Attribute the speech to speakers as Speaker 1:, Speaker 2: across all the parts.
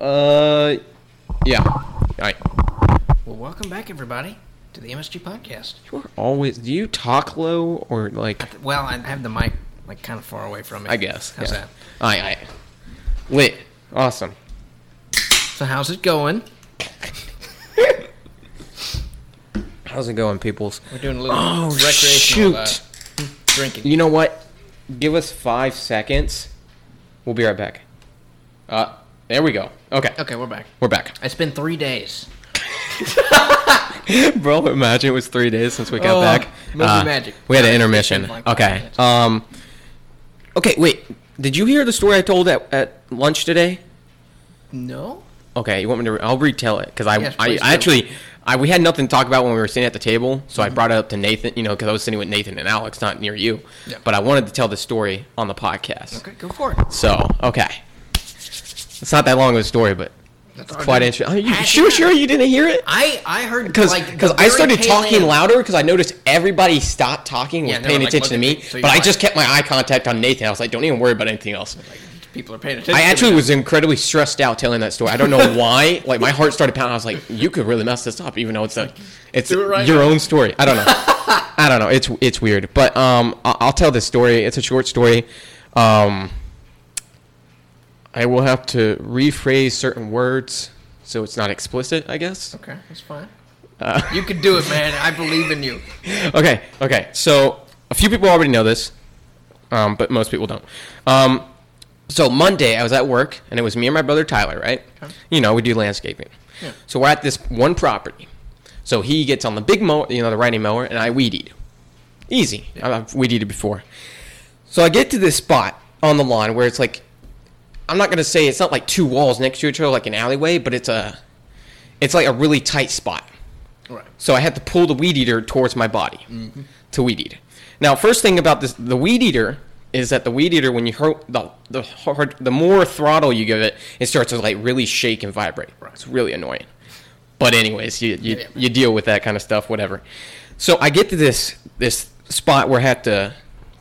Speaker 1: Uh, yeah. All right.
Speaker 2: Well, welcome back, everybody, to the MSG podcast.
Speaker 1: You are always. Do you talk low or like?
Speaker 2: Well, I have the mic like kind of far away from me.
Speaker 1: I guess.
Speaker 2: How's
Speaker 1: yeah.
Speaker 2: that?
Speaker 1: All right. All right. Lit. Awesome.
Speaker 2: So, how's it going?
Speaker 1: How's it going, peoples?
Speaker 2: We're doing a little
Speaker 1: Oh
Speaker 2: recreational
Speaker 1: shoot!
Speaker 2: uh, drinking.
Speaker 1: You know what? Give us five seconds. We'll be right back. Uh, there we go. Okay,
Speaker 2: Okay, we're back.
Speaker 1: we're back.
Speaker 2: It's been three days.
Speaker 1: Bro, imagine it was three days since we got
Speaker 2: Oh,
Speaker 1: back.
Speaker 2: movie
Speaker 1: Uh,
Speaker 2: magic.
Speaker 1: We had an intermission.
Speaker 2: like five
Speaker 1: okay.
Speaker 2: minutes.
Speaker 1: Um. Okay, wait. Did you hear the story I told at, at lunch today?
Speaker 2: No.
Speaker 1: Okay, you want me to? Re- I'll retell it because I,
Speaker 2: Yes,
Speaker 1: I,
Speaker 2: please
Speaker 1: I
Speaker 2: do.
Speaker 1: actually, I we had nothing to talk about when we were sitting at the table, so
Speaker 2: Mm-hmm.
Speaker 1: I brought it up to Nathan. You know, because I was sitting with Nathan and Alex, not near you.
Speaker 2: Yeah.
Speaker 1: But I wanted to tell the story on the podcast.
Speaker 2: Okay, go for it.
Speaker 1: So okay, it's not that long of a story, but it's quite interesting. Are you sure? Sure, you didn't hear it?
Speaker 2: I I heard
Speaker 1: Because
Speaker 2: like
Speaker 1: because I started talking
Speaker 2: end.
Speaker 1: louder because I noticed everybody stopped talking and
Speaker 2: Yeah,
Speaker 1: was paying
Speaker 2: like,
Speaker 1: attention to me,
Speaker 2: so
Speaker 1: but I
Speaker 2: like-
Speaker 1: just kept my eye contact on Nathan. I was like, don't even worry about anything else.
Speaker 2: People are paying attention.
Speaker 1: I actually was incredibly stressed out telling that story. I don't know why. like my heart started pounding. I was like, "You could really mess this up," even though it's a, it's
Speaker 2: it right
Speaker 1: your own story. I don't know. I don't know. It's it's weird, but um, I'll tell this story. It's a short story. Um, I will have to rephrase certain words so it's not explicit. I guess.
Speaker 2: Okay, that's fine.
Speaker 1: Uh,
Speaker 2: You can do it, man. I believe in you.
Speaker 1: okay, okay. So a few people already know this, um, but most people don't. Um, so Monday, I was at work, and it was me and my brother Tyler, right?
Speaker 2: Okay.
Speaker 1: You know, we do landscaping.
Speaker 2: Yeah.
Speaker 1: So we're at this one property. So he gets on the big mower, you know, the riding mower, and I weed eat. Easy. I've weed eated before. So I get to this spot on the lawn where it's like, I'm not gonna say it's not like two walls next to each other like an alleyway, but it's a, it's like a really tight spot.
Speaker 2: Right.
Speaker 1: So I had to pull the weed eater towards my body
Speaker 2: Mm-hmm.
Speaker 1: to weed eat. Now, first thing about this, the weed eater is that the weed eater, when you hurt the the hard, the more throttle you give it, it starts to like really shake and vibrate.
Speaker 2: Right.
Speaker 1: It's really annoying. But anyways, you you,
Speaker 2: Yeah,
Speaker 1: you deal with that kind of stuff, whatever. So I get to this this spot where I have to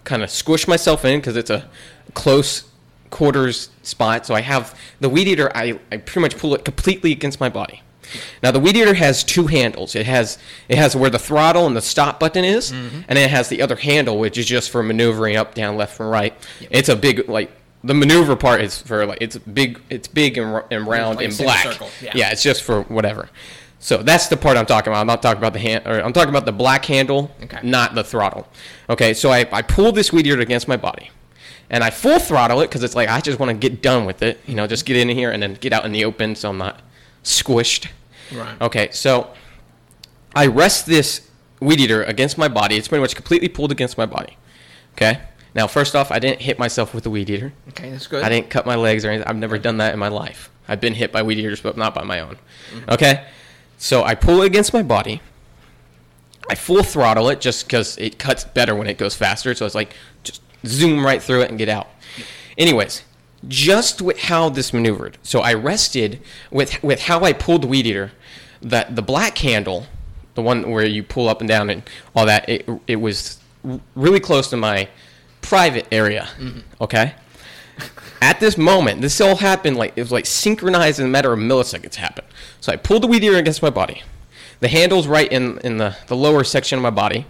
Speaker 1: kind of squish myself in because it's a close quarters spot. So I have the weed eater. I, I pretty much pull it completely against my body. Now the weed eater has two handles. It has it has where the throttle and the stop button is,
Speaker 2: Mm-hmm.
Speaker 1: and it has the other handle, which is just for maneuvering up, down, left, and right. It's a big like the maneuver part is for like it's big it's big and, and round and black.
Speaker 2: yeah.
Speaker 1: yeah, it's just for whatever. So that's the part I'm talking about. I'm not talking about the hand, or I'm talking about the black handle,
Speaker 2: Okay.
Speaker 1: not the throttle. Okay, so I, I pull this weed eater against my body, and I full throttle it because it's like I just want to get done with it. You know, just get in here and then get out in the open, so I'm not squished.
Speaker 2: Right.
Speaker 1: Okay, so I rest this weed eater against my body. It's pretty much completely pulled against my body. Okay. Now, first off, I didn't hit myself with the weed eater.
Speaker 2: Okay, that's good.
Speaker 1: I didn't cut my legs or anything. I've never done that in my life. I've been hit by weed eaters, but not by my own. Mm-hmm. Okay? So I pull it against my body. I full throttle it just because it cuts better when it goes faster. So it's like just zoom right through it and get out. Anyways, just with how this maneuvered. So I rested with with how I pulled the weed eater. That the black handle, the one where you pull up and down and all that, it, it was really close to my private area. Mm-hmm. Okay. At this moment, this all happened like it was like synchronized in a matter of milliseconds. Happened. So I pulled the weed eater against my body. The handle's right in in the the lower section of my body,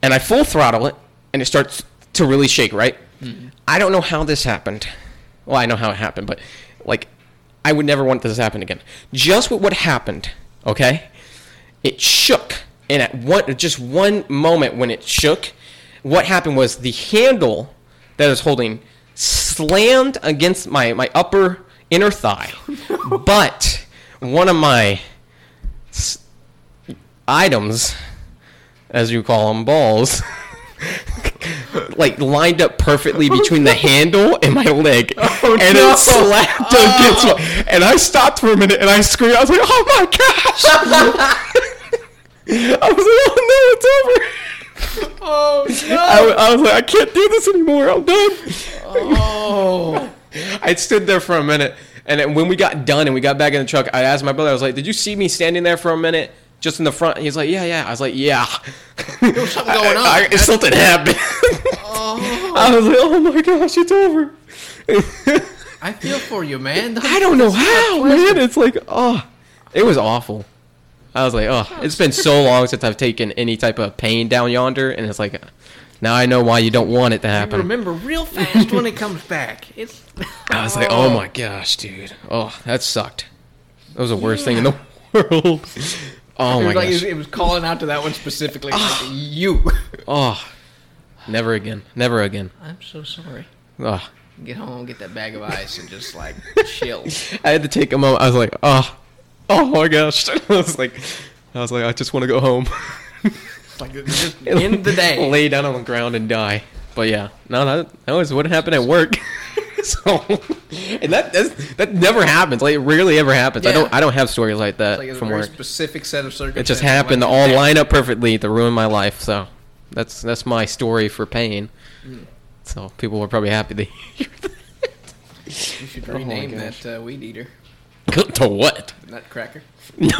Speaker 1: and I full throttle it, and it starts to really shake. Right. Mm-hmm. I don't know how this happened. Well, I know how it happened, but like, I would never want this to happen again. Just what happened, okay? It shook, and at one just one moment when it shook, what happened was the handle that I was holding slammed against my my upper inner thigh, oh, but one of my items, as you call them, balls. like lined up perfectly between the oh, handle and my leg, oh, and
Speaker 2: no.
Speaker 1: it slapped oh. against my. And I stopped for a minute, and I screamed. I was like, "Oh my gosh!" I was like, "Oh no, it's over."
Speaker 2: Oh
Speaker 1: I, I was like, "I can't do this anymore. I'm done."
Speaker 2: Oh.
Speaker 1: I stood there for a minute, and then when we got done and we got back in the truck, I asked my brother. I was like, "Did you see me standing there for a minute?" Just in the front, he's like, "Yeah, yeah." I was like, "Yeah."
Speaker 2: was something going on.
Speaker 1: I, I, something happened. Oh. I was like, "Oh my gosh, it's over."
Speaker 2: I feel for you, man.
Speaker 1: I don't know how, man. It's like, oh, it was awful. I was like, oh, it's been so long since I've taken any type of pain down yonder, and it's like, now I know why you don't want it to
Speaker 2: You
Speaker 1: happen.
Speaker 2: remember real fast when it comes back. It's.
Speaker 1: I was like, oh my gosh, dude. Oh, that sucked. That was the worst thing in the world. Oh
Speaker 2: It
Speaker 1: my
Speaker 2: was like it
Speaker 1: gosh.
Speaker 2: it was calling out to that one specifically. like, ah. you.
Speaker 1: Oh, never again. Never again.
Speaker 2: I'm so sorry.
Speaker 1: Oh.
Speaker 2: Get home, get that bag of ice, and just like chill.
Speaker 1: I had to take a moment. I was like, oh, oh my gosh. I was like, I was like, I just want to go home.
Speaker 2: Like just end the day.
Speaker 1: Lay down on the ground and die. But yeah, no, that, that was what happened at work. so, and that that never happens. Like, it rarely ever happens. I don't I don't have stories like that
Speaker 2: Like a
Speaker 1: from
Speaker 2: very
Speaker 1: work.
Speaker 2: specific set of circumstances.
Speaker 1: It just happened to all line up perfectly to ruin my life. So, that's that's my story for pain.
Speaker 2: Mm.
Speaker 1: So people were probably happy to hear
Speaker 2: You should
Speaker 1: Oh
Speaker 2: rename
Speaker 1: gosh.
Speaker 2: that uh, weed eater,
Speaker 1: to what?
Speaker 2: nutcracker.
Speaker 1: No.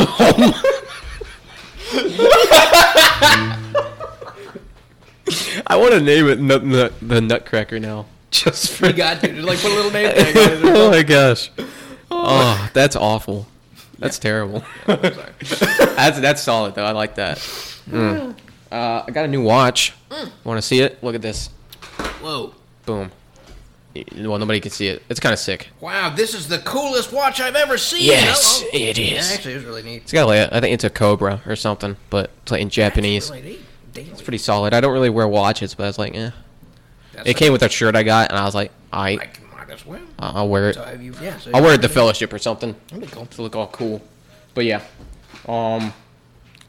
Speaker 1: I want to name it nut, nut, the Nutcracker now, just for.
Speaker 2: You got to just like put a little name tag on it.
Speaker 1: oh my gosh! Oh, that's awful. That's terrible.
Speaker 2: I'm sorry.
Speaker 1: that's that's solid though. I like that. Mm. Uh, I got a new watch. Want to see it? Look at this.
Speaker 2: Whoa!
Speaker 1: Boom. Well, nobody can see it. It's kind of sick.
Speaker 2: Wow, this is the coolest watch I've ever seen.
Speaker 1: Yes,
Speaker 2: Oh, oh.
Speaker 1: it
Speaker 2: Yeah,
Speaker 1: is.
Speaker 2: actually, it was really neat.
Speaker 1: It's got like a, I think it's a Cobra or something, but it's like in Japanese.
Speaker 2: Really neat. Damn.
Speaker 1: It's pretty solid. I don't really wear watches, but I was like, eh.
Speaker 2: That's
Speaker 1: It came with a shirt I got, and I was like, I,
Speaker 2: I might as well.
Speaker 1: I'll wear it.
Speaker 2: So have you? Yeah. So
Speaker 1: I'll wear it at the fellowship or something
Speaker 2: That'd be cool.
Speaker 1: to look all cool. But yeah, um, all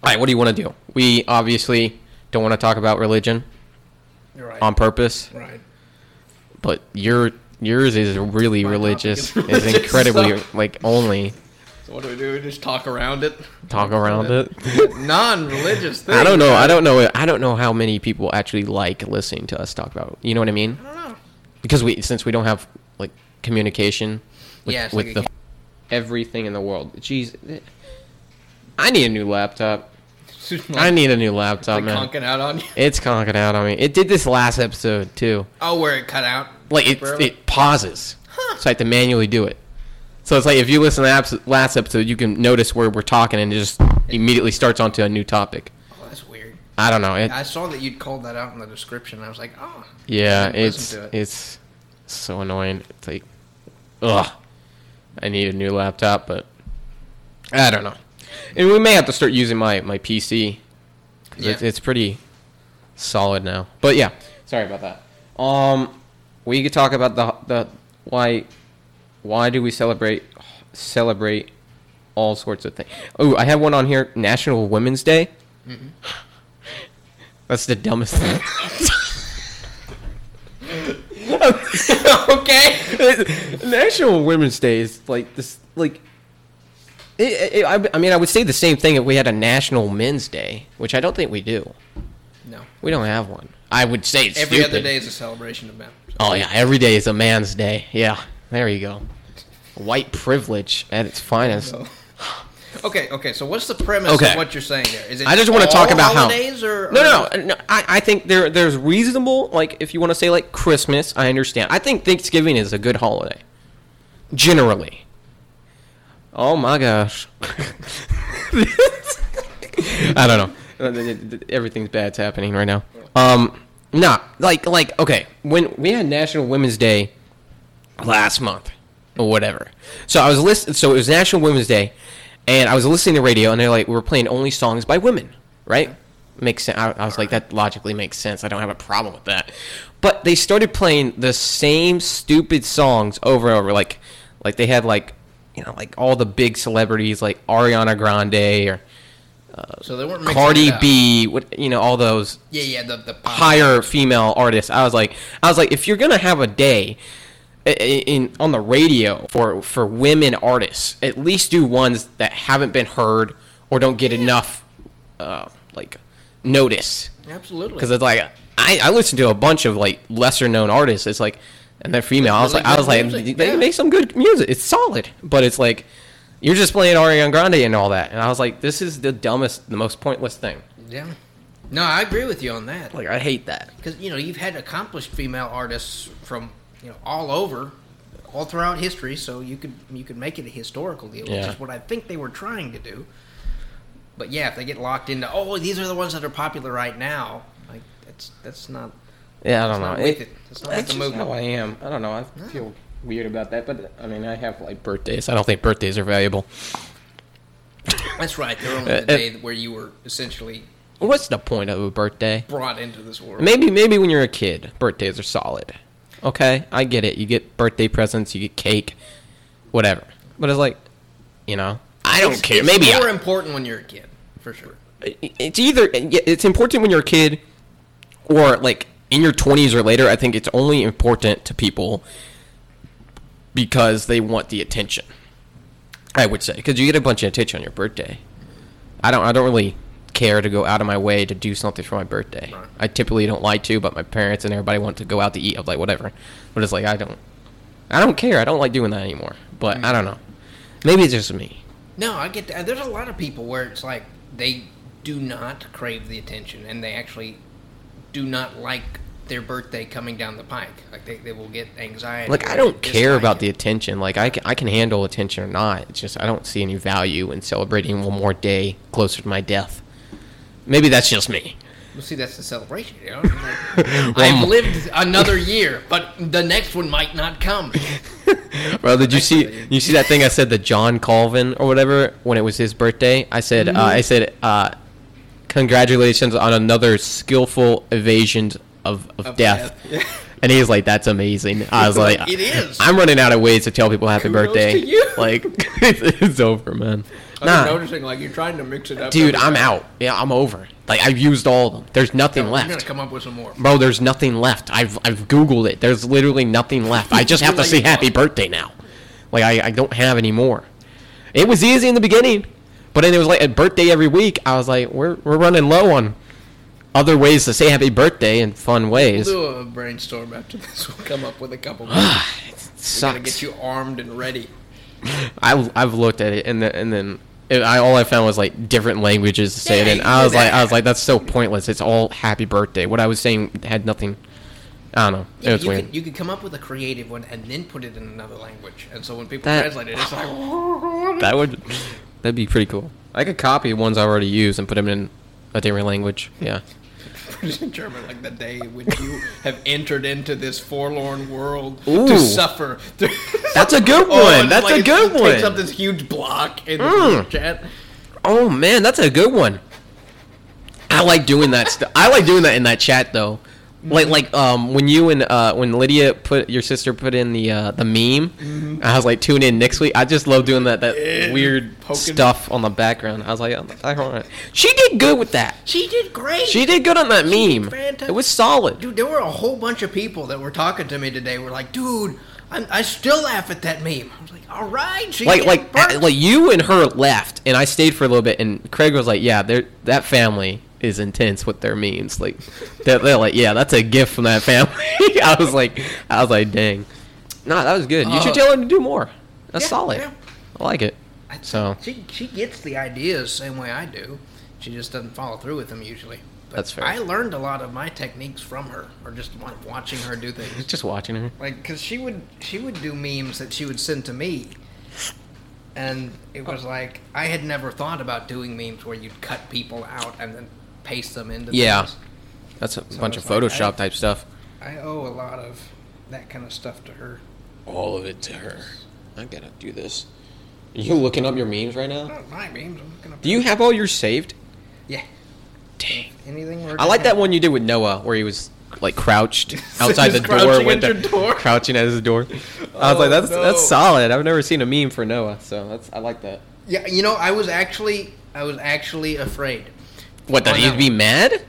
Speaker 1: right. What do you want to do? We obviously don't want to talk about religion
Speaker 2: You're right.
Speaker 1: on purpose,
Speaker 2: right.
Speaker 1: but your yours is really
Speaker 2: My
Speaker 1: religious.
Speaker 2: is
Speaker 1: It's incredibly like only
Speaker 2: So what do we do? We just talk around it.
Speaker 1: talk around it.
Speaker 2: Non-religious thing.
Speaker 1: I don't know. I don't know. I don't know how many people actually like listening to us talk about. You know what I mean?
Speaker 2: I don't know.
Speaker 1: Because we since we don't have like communication with,
Speaker 2: Yeah,
Speaker 1: with
Speaker 2: like
Speaker 1: the everything in the world. Jeez, I need a new laptop. I need a new laptop,
Speaker 2: like
Speaker 1: man.
Speaker 2: conking out on you.
Speaker 1: It's conking out on me. It did this last episode too.
Speaker 2: Oh, where it cut out.
Speaker 1: Like it, it pauses, so I have to manually do it. So it's like if you listen to the last episode, you can notice where we're talking, and it just immediately starts onto a new topic.
Speaker 2: Oh, that's weird.
Speaker 1: I don't know. It,
Speaker 2: I saw that you'd called that out in the description. I was like, oh.
Speaker 1: yeah, it's
Speaker 2: it.
Speaker 1: it's so annoying. It's like, ugh. I need a new laptop, but I don't know. And we may have to start using my my PC. 'cause It's,
Speaker 2: Yeah.
Speaker 1: it's pretty solid now. But yeah, sorry about that. Um, we could talk about the the why why do we celebrate celebrate all sorts of things. Oh, I have one on here. National Women's Day.
Speaker 2: Mm-hmm.
Speaker 1: That's the dumbest thing.
Speaker 2: okay.
Speaker 1: National Women's Day is like this, like. It, it, I, I mean, I would say the same thing if we had a National Men's Day, which I don't think we do.
Speaker 2: No.
Speaker 1: We don't have one. I would say it's
Speaker 2: Every
Speaker 1: stupid.
Speaker 2: other day is a celebration of men.
Speaker 1: Oh yeah, every day is a man's day. Yeah, there you go. White privilege at its finest.
Speaker 2: Okay, okay. So what's the premise
Speaker 1: Okay.
Speaker 2: of what you're saying there? Is it
Speaker 1: I just wanna talk about how-
Speaker 2: holidays or
Speaker 1: No,
Speaker 2: or-
Speaker 1: no, no. no I, I think there there's reasonable like if you want to say like Christmas, I understand. I think Thanksgiving is a good holiday. Generally. Oh my gosh. I don't know. Uh, Everything's bad's happening right now. Um, nah, like like okay, when we had National Women's Day last month or whatever. So I was listening. So it was National Women's Day, and I was listening to radio, and they're like, "We're playing only songs by women." Right? Makes sense. I, I was like, that logically makes sense. I don't have a problem with that. But they started playing the same stupid songs over and over. Like, like they had like, you know, like all the big celebrities like Ariana Grande or uh,
Speaker 2: So they weren't
Speaker 1: Cardi. B. What you know, all those
Speaker 2: Yeah, yeah. The the
Speaker 1: higher female artists. I was like, I was like, if you're gonna have a day in on the radio for for women artists, at least do ones that haven't been heard or don't get enough uh, like notice.
Speaker 2: Absolutely.
Speaker 1: Because it's like I, I listen to a bunch of like lesser known artists. It's like and they're female. I was like, I was like,
Speaker 2: music,
Speaker 1: they
Speaker 2: yeah.
Speaker 1: make some good music. It's solid, but it's like you're just playing Ariana Grande and all that. And I was like, this is the dumbest, the most pointless thing.
Speaker 2: yeah. No, I agree with you on that.
Speaker 1: Like I hate that.
Speaker 2: Because you know you've had accomplished female artists from you know all over all throughout history, so you could you could make it a historical deal, which is what I think they were trying to do. But yeah, if they get locked into, oh, these are the ones that are popular right now, like that's that's not.
Speaker 1: Yeah, I don't know.
Speaker 2: with
Speaker 1: It,
Speaker 2: it. It's not
Speaker 1: that's
Speaker 2: the
Speaker 1: just how I am. I don't know. I feel weird about that, but I mean, I have like birthdays. I don't think birthdays are valuable.
Speaker 2: That's right. They're only
Speaker 1: Uh,
Speaker 2: the
Speaker 1: uh,
Speaker 2: day where you were essentially
Speaker 1: What's the point of a birthday?
Speaker 2: brought into this world.
Speaker 1: Maybe, maybe when you're a kid, birthdays are solid. Okay, I get it. You get birthday presents, you get cake, whatever. But it's like, you know, I don't
Speaker 2: It's-
Speaker 1: care.
Speaker 2: It's
Speaker 1: maybe
Speaker 2: more
Speaker 1: I,
Speaker 2: important when you're a kid, for sure.
Speaker 1: it's either it's important when you're a kid or like in your 20s or later i think it's only important to people because they want the attention i would say because you get a bunch of attention on your birthday i don't i don't really care to go out of my way to do something for my birthday
Speaker 2: Right.
Speaker 1: i typically don't like to but my parents and everybody want to go out to eat i'm like whatever but it's like i don't i don't care i don't like doing that anymore but i don't know maybe it's just me
Speaker 2: No, I get that. There's a lot of people where it's like they do not crave the attention and they actually do not like their birthday coming down the pike. Like they, they will get anxiety.
Speaker 1: Like I don't care about
Speaker 2: it.
Speaker 1: the attention. Like I can, I can handle attention or not. It's just I don't see any value in celebrating one more day closer to my death. Maybe that's just me.
Speaker 2: Well, see, that's the celebration. You know? I've lived another year, but the next one might not come.
Speaker 1: Well, did you see you see that thing I said the John Colvin or whatever when it was his birthday? I said uh, I said uh, congratulations on another skillful evasion of, of,
Speaker 2: Of
Speaker 1: death.
Speaker 2: death.
Speaker 1: And he's like, "That's amazing." I was like,
Speaker 2: It is.
Speaker 1: I'm running out of ways to tell people happy
Speaker 2: Kudos
Speaker 1: birthday. Like it's, it's over, man. Nah.
Speaker 2: noticing like you're trying to mix it up.
Speaker 1: Dude, I'm out. Yeah, I'm over. Like I've used all of them. There's nothing left.
Speaker 2: I'm gonna come up with some more.
Speaker 1: Bro, there's nothing left. I've I've googled it. There's literally nothing left. I just have to
Speaker 2: Like
Speaker 1: say happy birthday now. Like I, I don't have any more. It was easy in the beginning, but then it was like a birthday every week. I was like, we're we're running low on other ways to say happy birthday in fun
Speaker 2: We'll
Speaker 1: ways.
Speaker 2: do a brainstorm after this. We'll come up with a couple. more.
Speaker 1: it
Speaker 2: Gotta get you armed and ready.
Speaker 1: I I've looked at it and then and then it, I all I found was like different languages to say it
Speaker 2: Yeah,
Speaker 1: in. I was like I was like that's so pointless. It's all happy birthday. What I was saying had nothing. I don't know. It was
Speaker 2: you
Speaker 1: weird.
Speaker 2: could you could come up with a creative one and then put it in another language, and so when people
Speaker 1: That-
Speaker 2: translate it, it's like
Speaker 1: That would that'd be pretty cool. I could copy ones I already used and put them in a different language. Yeah.
Speaker 2: It in German, like the day when you have entered into this forlorn world
Speaker 1: Ooh.
Speaker 2: to suffer.
Speaker 1: That's a good
Speaker 2: Oh,
Speaker 1: one.
Speaker 2: and
Speaker 1: That's a
Speaker 2: it
Speaker 1: good
Speaker 2: Takes
Speaker 1: one.
Speaker 2: up this huge block in the
Speaker 1: Mm.
Speaker 2: group chat.
Speaker 1: Oh man, that's a good one. I like doing that stuff. I like doing that in that chat though. Like like um when you and uh when Lydia put your sister put in the uh the meme, I was like tune in next week. I just love doing that that
Speaker 2: Yeah,
Speaker 1: weird
Speaker 2: poking-
Speaker 1: stuff on the background. I was like, I don't she did good with that.
Speaker 2: She did great.
Speaker 1: She did good on that
Speaker 2: She
Speaker 1: meme. It was solid.
Speaker 2: Dude, there were a whole bunch of people that were talking to me today. Were like, dude, I'm, I still laugh at that meme. I was like, all right, she
Speaker 1: like like
Speaker 2: burnt.
Speaker 1: like you and her left and I stayed for a little bit and Craig was like yeah that family is intense with their memes. Like they're, they're like yeah that's a gift from that family. I was like I was like dang. Nah that was good. You should
Speaker 2: Uh,
Speaker 1: tell her to do more. That's
Speaker 2: yeah,
Speaker 1: solid.
Speaker 2: yeah.
Speaker 1: I like it. So.
Speaker 2: She she gets the ideas same way I do. She just doesn't follow through with them usually. But
Speaker 1: That's fair.
Speaker 2: I learned a lot of my techniques from her, or just watching her do things.
Speaker 1: just watching her.
Speaker 2: Like, cause she would she would do memes that she would send to me, and it was like I had never thought about doing memes where you'd cut people out and then paste them into.
Speaker 1: Yeah.
Speaker 2: things.
Speaker 1: that's a bunch of
Speaker 2: like,
Speaker 1: Photoshop
Speaker 2: I-
Speaker 1: type stuff
Speaker 2: I owe a lot of that kind of stuff to her.
Speaker 1: all of it to her I gotta do this are you looking up your memes right now
Speaker 2: Not my memes. I'm gonna.
Speaker 1: do you have all yours saved
Speaker 2: Yeah.
Speaker 1: dang
Speaker 2: Anything.
Speaker 1: I like that one you did with Noah, where he was like crouched outside the door with the
Speaker 2: door?
Speaker 1: crouching at his door. I was
Speaker 2: Oh,
Speaker 1: like, that's
Speaker 2: no.
Speaker 1: that's solid. I've never seen a meme for Noah, so that's I like that.
Speaker 2: Yeah, you know, I was actually I was actually afraid.
Speaker 1: What that
Speaker 2: Oh,
Speaker 1: he'd be mad?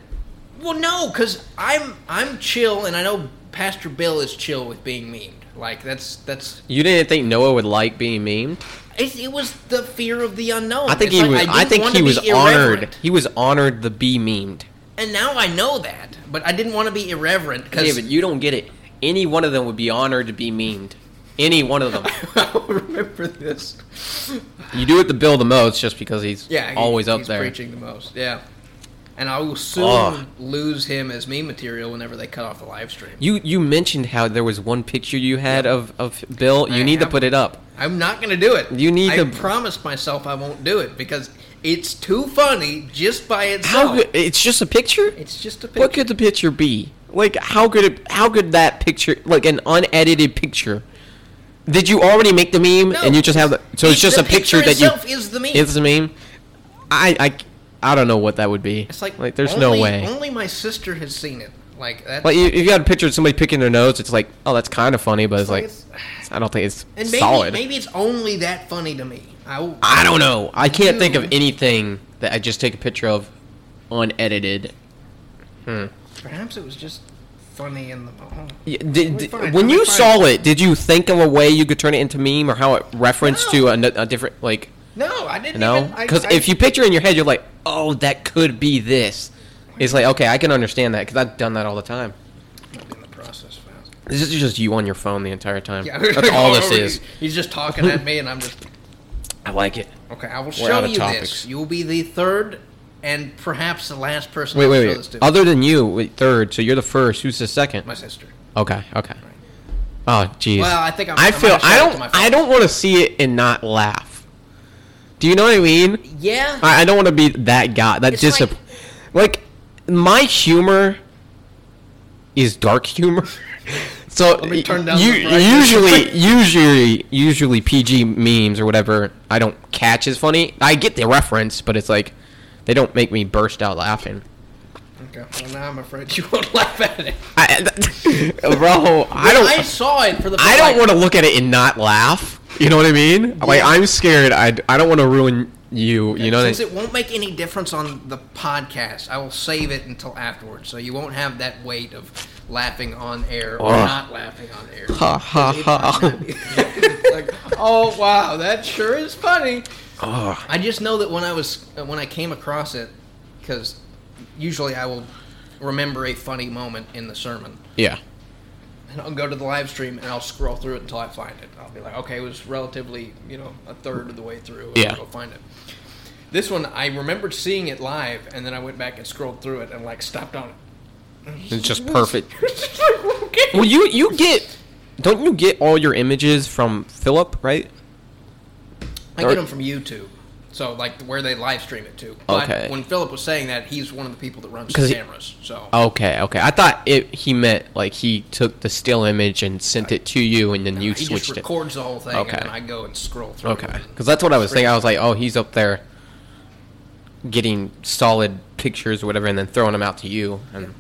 Speaker 2: Well, no, because I'm I'm chill, and I know Pastor Bill is chill with being memed. Like that's that's
Speaker 1: You didn't think Noah would like being memed?
Speaker 2: it, it was the fear of the unknown.
Speaker 1: I think
Speaker 2: It's
Speaker 1: he
Speaker 2: like
Speaker 1: was. I,
Speaker 2: didn't
Speaker 1: think he was honored. He was honored to be memed.
Speaker 2: and now I know that, but I didn't want to be irreverent because
Speaker 1: David, you don't get it. Any one of them would be honored to be memed. Any one of them.
Speaker 2: I remember this.
Speaker 1: You do it to Bill the most, just because he's
Speaker 2: Yeah, he-
Speaker 1: always up
Speaker 2: he's
Speaker 1: there.
Speaker 2: preaching the most. Yeah, and I will soon
Speaker 1: Ugh.
Speaker 2: lose him as meme material whenever they cut off the live stream.
Speaker 1: You you mentioned how there was one picture you had of, of Bill. You
Speaker 2: I
Speaker 1: need to put it up.
Speaker 2: I'm not going to do it.
Speaker 1: You need
Speaker 2: I
Speaker 1: to-
Speaker 2: promised myself I won't do it because it's too funny just by itself.
Speaker 1: good? It's just a picture.
Speaker 2: It's just a picture.
Speaker 1: What could the picture be? Like how could it? How could that picture, like an unedited picture? Did you already make the meme
Speaker 2: No.
Speaker 1: and you just have the? So it's just
Speaker 2: the
Speaker 1: a picture that you.
Speaker 2: is the meme.
Speaker 1: It's a meme. I I I don't know what that would be.
Speaker 2: It's like
Speaker 1: like there's
Speaker 2: only,
Speaker 1: no way.
Speaker 2: Only my sister has seen it. Like that.
Speaker 1: Like you- if you had a picture of somebody picking their nose, it's like, oh, that's kind of funny, but it's like,
Speaker 2: it's-
Speaker 1: I don't think it's
Speaker 2: and maybe
Speaker 1: solid.
Speaker 2: maybe it's only that funny to me. I,
Speaker 1: I don't know. I can't think of anything that I just take a picture of, unedited. Hmm.
Speaker 2: Perhaps it was just funny in the moment.
Speaker 1: Yeah, did, did- when you saw it, did you think of a way you could turn it into meme or how it referenced to a different like?
Speaker 2: No, I didn't.
Speaker 1: No, because if you picture in your head, you're like, oh, that could be this. It's like okay, I can understand that because I've done that all the time.
Speaker 2: I'm in the process fast.
Speaker 1: This is just you on your phone the entire time.
Speaker 2: Yeah,
Speaker 1: That's all this is.
Speaker 2: He's just talking at me, and I'm just
Speaker 1: I like it.
Speaker 2: okay. I will
Speaker 1: We're
Speaker 2: show you
Speaker 1: topics.
Speaker 2: this. You will be the third and perhaps the last person.
Speaker 1: Wait, wait, wait.
Speaker 2: this to.
Speaker 1: Other than you, wait, third. So you're the first. Who's the second?
Speaker 2: my sister.
Speaker 1: Okay, okay. Oh, jeez.
Speaker 2: Well, I think I'm-
Speaker 1: I feel. I don't. I don't want to see it and not laugh. Do you know what I mean?
Speaker 2: Yeah.
Speaker 1: I, I don't want to be that guy. That
Speaker 2: It's
Speaker 1: disap- like, my humor is dark humor. So
Speaker 2: me turn down
Speaker 1: you,
Speaker 2: the
Speaker 1: usually, usually, usually PG memes or whatever, I don't catch as funny. I get the reference, but it's like they don't make me burst out laughing.
Speaker 2: okay. Well, now I'm afraid you won't laugh at it.
Speaker 1: I, bro, I don't.
Speaker 2: I saw it for the.
Speaker 1: I don't
Speaker 2: like,
Speaker 1: want to look at it and not laugh. You know what I mean? Like I'm scared. I, I don't want to ruin you. You know.
Speaker 2: Since
Speaker 1: What
Speaker 2: it won't make any difference on the podcast, I will save it until afterwards, so you won't have that weight of laughing on air or
Speaker 1: Ugh.
Speaker 2: not laughing on air.
Speaker 1: Ha, ha, ha.
Speaker 2: might not be- like, oh wow, that sure is funny.
Speaker 1: Ugh.
Speaker 2: I just know that when I was uh, when I came across it, because usually I will remember a funny moment in the sermon,
Speaker 1: yeah.
Speaker 2: And I'll go to the live stream and I'll scroll through it until I find it. I'll be like, okay, it was relatively, you know, a third of the way through. and
Speaker 1: Yeah.
Speaker 2: I'll go find it. This one, I remembered seeing it live, and then I went back and scrolled through it and like stopped on it.
Speaker 1: It's just perfect.
Speaker 2: It's just like, okay.
Speaker 1: Well, you you get don't you get all your images from Philip, right?
Speaker 2: I get them from YouTube. So like where they live stream it to. But
Speaker 1: Okay.
Speaker 2: when Philip was saying that, he's one of the people that runs the cameras. So
Speaker 1: Okay, okay. I thought it he meant like he took the still image and sent it to you, and then you
Speaker 2: he
Speaker 1: switched
Speaker 2: just
Speaker 1: it.
Speaker 2: records the whole thing,
Speaker 1: Okay.
Speaker 2: and I go and scroll through.
Speaker 1: Okay, because that's what I was thinking. I was like, oh, he's up there getting solid pictures or whatever, and then throwing them out to you. And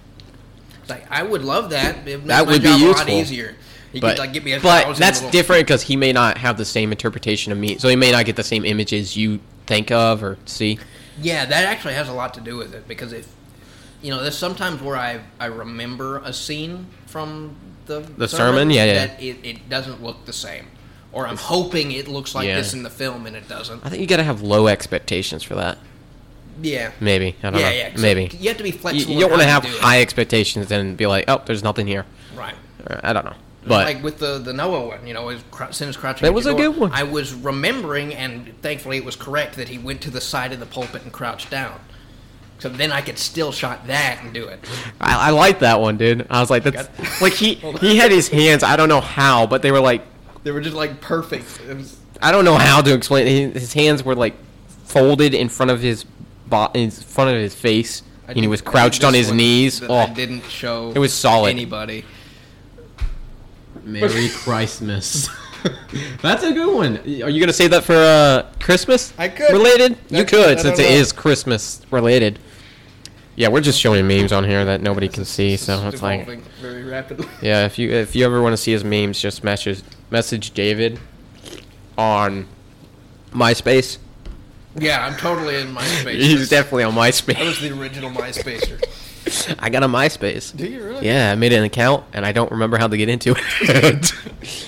Speaker 2: Like I would love that. It
Speaker 1: That would be
Speaker 2: job a lot
Speaker 1: useful.
Speaker 2: easier. He
Speaker 1: but
Speaker 2: could like give me a
Speaker 1: but that's different because he may not have the same interpretation of me, so he may not get the same images you think of or see.
Speaker 2: Yeah, that actually has a lot to do with it because if you know, there's sometimes where I I remember a scene from the
Speaker 1: The sermon? Yeah, yeah.
Speaker 2: that it, it doesn't look the same, or I'm hoping it looks like
Speaker 1: Yeah.
Speaker 2: this in the film and it doesn't.
Speaker 1: I think you got to have low expectations for that.
Speaker 2: Yeah,
Speaker 1: Maybe I don't
Speaker 2: yeah,
Speaker 1: know.
Speaker 2: yeah.
Speaker 1: Maybe
Speaker 2: you have to be flexible.
Speaker 1: you don't want to have
Speaker 2: you do it.
Speaker 1: high expectations and be like, oh, there's nothing here.
Speaker 2: right.
Speaker 1: Uh, I don't know, but
Speaker 2: like with the the Noah one, you know, his cr- sin crouching.
Speaker 1: That
Speaker 2: at
Speaker 1: was a
Speaker 2: door.
Speaker 1: good one.
Speaker 2: I was remembering, and thankfully it was correct that he went to the side of the pulpit and crouched down. So then I could still shot that and do it.
Speaker 1: I, I like that one, dude. I was like, that's like he he had his hands. I don't know how, but they were like,
Speaker 2: They were just like perfect. Was
Speaker 1: I don't know how to explain. it. His hands were like folded in front of his bo- in front of his face,
Speaker 2: I
Speaker 1: and he was crouched on his knees.
Speaker 2: that
Speaker 1: Oh,
Speaker 2: I didn't show.
Speaker 1: It was solid.
Speaker 2: Anybody?
Speaker 1: Merry Christmas. That's a good one. Are you gonna say that for uh, Christmas?
Speaker 2: I could.
Speaker 1: Related? You
Speaker 2: I
Speaker 1: could, since it is Christmas related. Yeah, we're just showing memes on here that nobody can see, so it's like,
Speaker 2: very rapidly.
Speaker 1: yeah. If you if you ever want to see his memes, just message message David on MySpace.
Speaker 2: Yeah, I'm totally in MySpace.
Speaker 1: He's definitely on MySpace.
Speaker 2: I was the original MySpacer.
Speaker 1: I got a MySpace.
Speaker 2: Do you really?
Speaker 1: Yeah, I made an account and I don't remember how to get into it.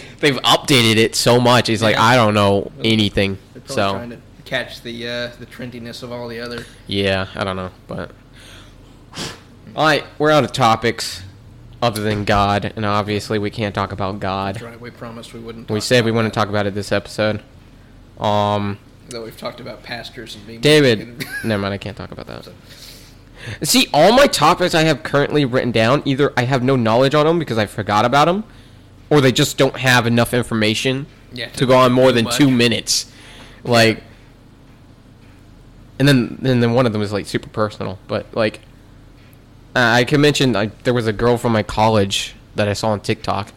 Speaker 1: They've updated it so much. It's like,
Speaker 2: Yeah.
Speaker 1: I don't know anything.
Speaker 2: They're probably
Speaker 1: So
Speaker 2: trying to catch the uh, the trendiness of all the other.
Speaker 1: yeah, I don't know, but all right, we're out of topics other than God, and obviously we can't talk about God.
Speaker 2: Right. We promised we wouldn't.
Speaker 1: We
Speaker 2: talk
Speaker 1: said we
Speaker 2: about
Speaker 1: wouldn't
Speaker 2: that.
Speaker 1: talk about it this episode. Um,
Speaker 2: Though we've talked about pastors and being
Speaker 1: David, never mind, I can't talk about that. See, all my topics I have currently written down, either I have no knowledge on them because I forgot about them, or they just don't have enough information
Speaker 2: Yeah,
Speaker 1: to go on more than
Speaker 2: much.
Speaker 1: two minutes. Like, and then and then one of them is like super personal, but like, uh, I can mention like there was a girl from my college that I saw on TikTok.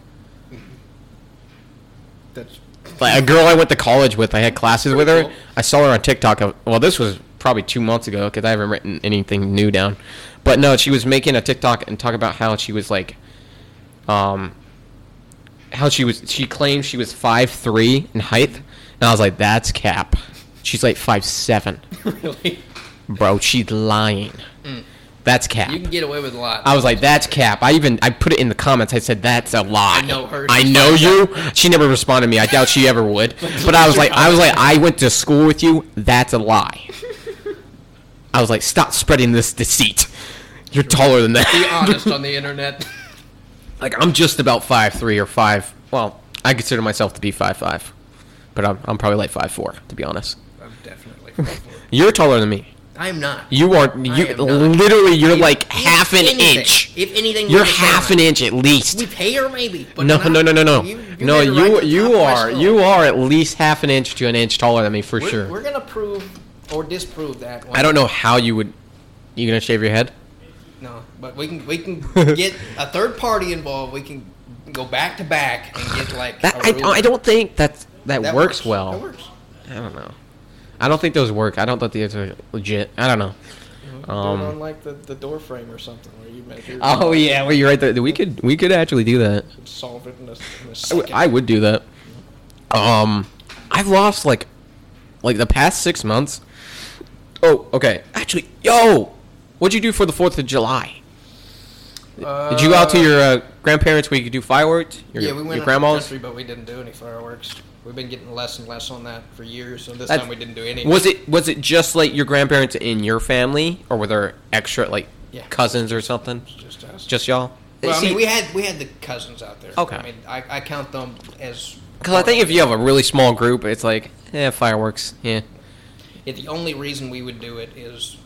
Speaker 2: That's
Speaker 1: Like a girl I went to college with, I had classes with her.
Speaker 2: Cool.
Speaker 1: I saw her on TikTok. Well, this was probably two months ago because I haven't written anything new down. But no, she was making a TikTok and talk about how she was like, um, how she was. She claimed she was five three in height, and I was like, that's cap. She's like five seven,
Speaker 2: really.
Speaker 1: bro. She's lying. That's cap.
Speaker 2: You can get away with a lot.
Speaker 1: I was like, "That's cap." I even I put it in the comments. I said, "That's a lie."
Speaker 2: I know her.
Speaker 1: I know you. She never responded to me. I doubt she ever would. But I was like, I was like, I went to school with you. That's a lie. I was like, stop spreading this deceit. You're taller than that.
Speaker 2: Be honest on the internet.
Speaker 1: like I'm just about five three or five. Well, I consider myself to be five five, but I'm I'm probably like five four to be honest.
Speaker 2: I'm definitely. full for it.
Speaker 1: You're taller than me.
Speaker 2: I am not.
Speaker 1: You are you literally you're
Speaker 2: If-
Speaker 1: like
Speaker 2: if
Speaker 1: half an
Speaker 2: anything-
Speaker 1: inch.
Speaker 2: If anything,
Speaker 1: You're
Speaker 2: we're the same
Speaker 1: half an inch at least.
Speaker 2: With hair, maybe. But
Speaker 1: No, no, no, no, no,
Speaker 2: You,
Speaker 1: no. You,
Speaker 2: right
Speaker 1: you
Speaker 2: top of my
Speaker 1: are, you are at least half an inch to an inch taller than me for
Speaker 2: We're,
Speaker 1: sure.
Speaker 2: We're gonna prove or disprove that. One.
Speaker 1: I don't know how you would. You gonna shave your head?
Speaker 2: No, but we can we can get a third party involved. We can go back to back and get like.
Speaker 1: That I. I don't think that that,
Speaker 2: That
Speaker 1: works, well.
Speaker 2: That works.
Speaker 1: I don't know. I don't think those work. I don't think these are legit. I don't know.
Speaker 3: Do
Speaker 1: Um,
Speaker 3: on like the, the door frame or something where you measure.
Speaker 1: Oh yeah, well you're right there. We could we could actually do that.
Speaker 3: Solve it in a, in a
Speaker 1: I would-
Speaker 3: second.
Speaker 1: I would do that. Um, I've lost like, like the past six months. Oh, okay. Actually, yo, what'd you do for the Fourth of July? Did you go out to your uh, grandparents where you could do fireworks? Your,
Speaker 2: yeah, we went
Speaker 1: your
Speaker 2: out to the
Speaker 1: grandma's.
Speaker 2: country, but we didn't do any fireworks. We've been getting less and less on that for years, and this
Speaker 1: That's-
Speaker 2: time we didn't do any.
Speaker 1: Was it was it just like your grandparents in your family, or were there extra like
Speaker 2: Yeah.
Speaker 1: cousins or something?
Speaker 2: just us?
Speaker 1: Just y'all?
Speaker 2: well, I mean, we had we had the cousins out there.
Speaker 1: Okay.
Speaker 2: I mean, I, I count them as.
Speaker 1: Because I think if you have a really small group, it's like, yeah, fireworks. Yeah.
Speaker 2: Yeah, the only reason we would do it is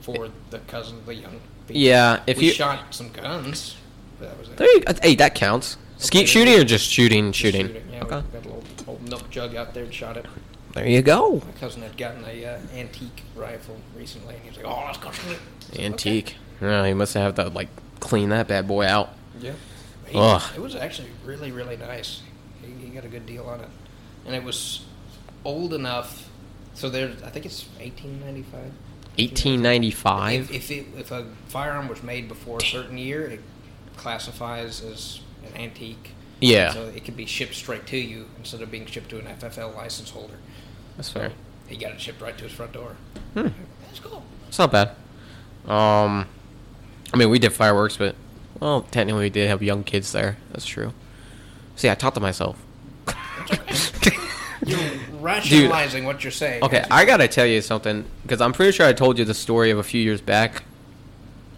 Speaker 2: for the cousins, the young people.
Speaker 1: Yeah, if
Speaker 2: we
Speaker 1: you-
Speaker 2: shot some guns. That was it.
Speaker 1: There you, hey, that counts. Skeet
Speaker 2: Okay.
Speaker 1: shooting or just shooting,
Speaker 2: Just
Speaker 1: shooting?
Speaker 2: Yeah,
Speaker 1: okay.
Speaker 2: we got a little old milk jug out there and shot it.
Speaker 1: There you go.
Speaker 2: My cousin had gotten a uh, antique rifle recently, and he was like, "Oh, let's go shoot it." I said,
Speaker 1: Antique. Yeah, you must have to like clean that bad boy out.
Speaker 2: Yeah. He-
Speaker 1: Ugh.
Speaker 2: It was actually really, really nice. He, he got a good deal on it, and it was old enough. So there's, I think it's 1895.
Speaker 1: 1895.
Speaker 2: If if, it, if a firearm was made before a certain year, it classifies as an antique.
Speaker 1: Yeah.
Speaker 2: So it could be shipped straight to you instead of being shipped to an FFL license holder.
Speaker 1: That's fair.
Speaker 2: He got it shipped right to his front door.
Speaker 1: Hmm.
Speaker 2: That's cool.
Speaker 1: It's not bad. Um, I mean, we did fireworks, but well, technically we did have young kids there. That's true. See, I talked to myself.
Speaker 2: Rationalizing what you're saying.
Speaker 1: Okay, I gotta tell you something because I'm pretty sure I told you the story of a few years back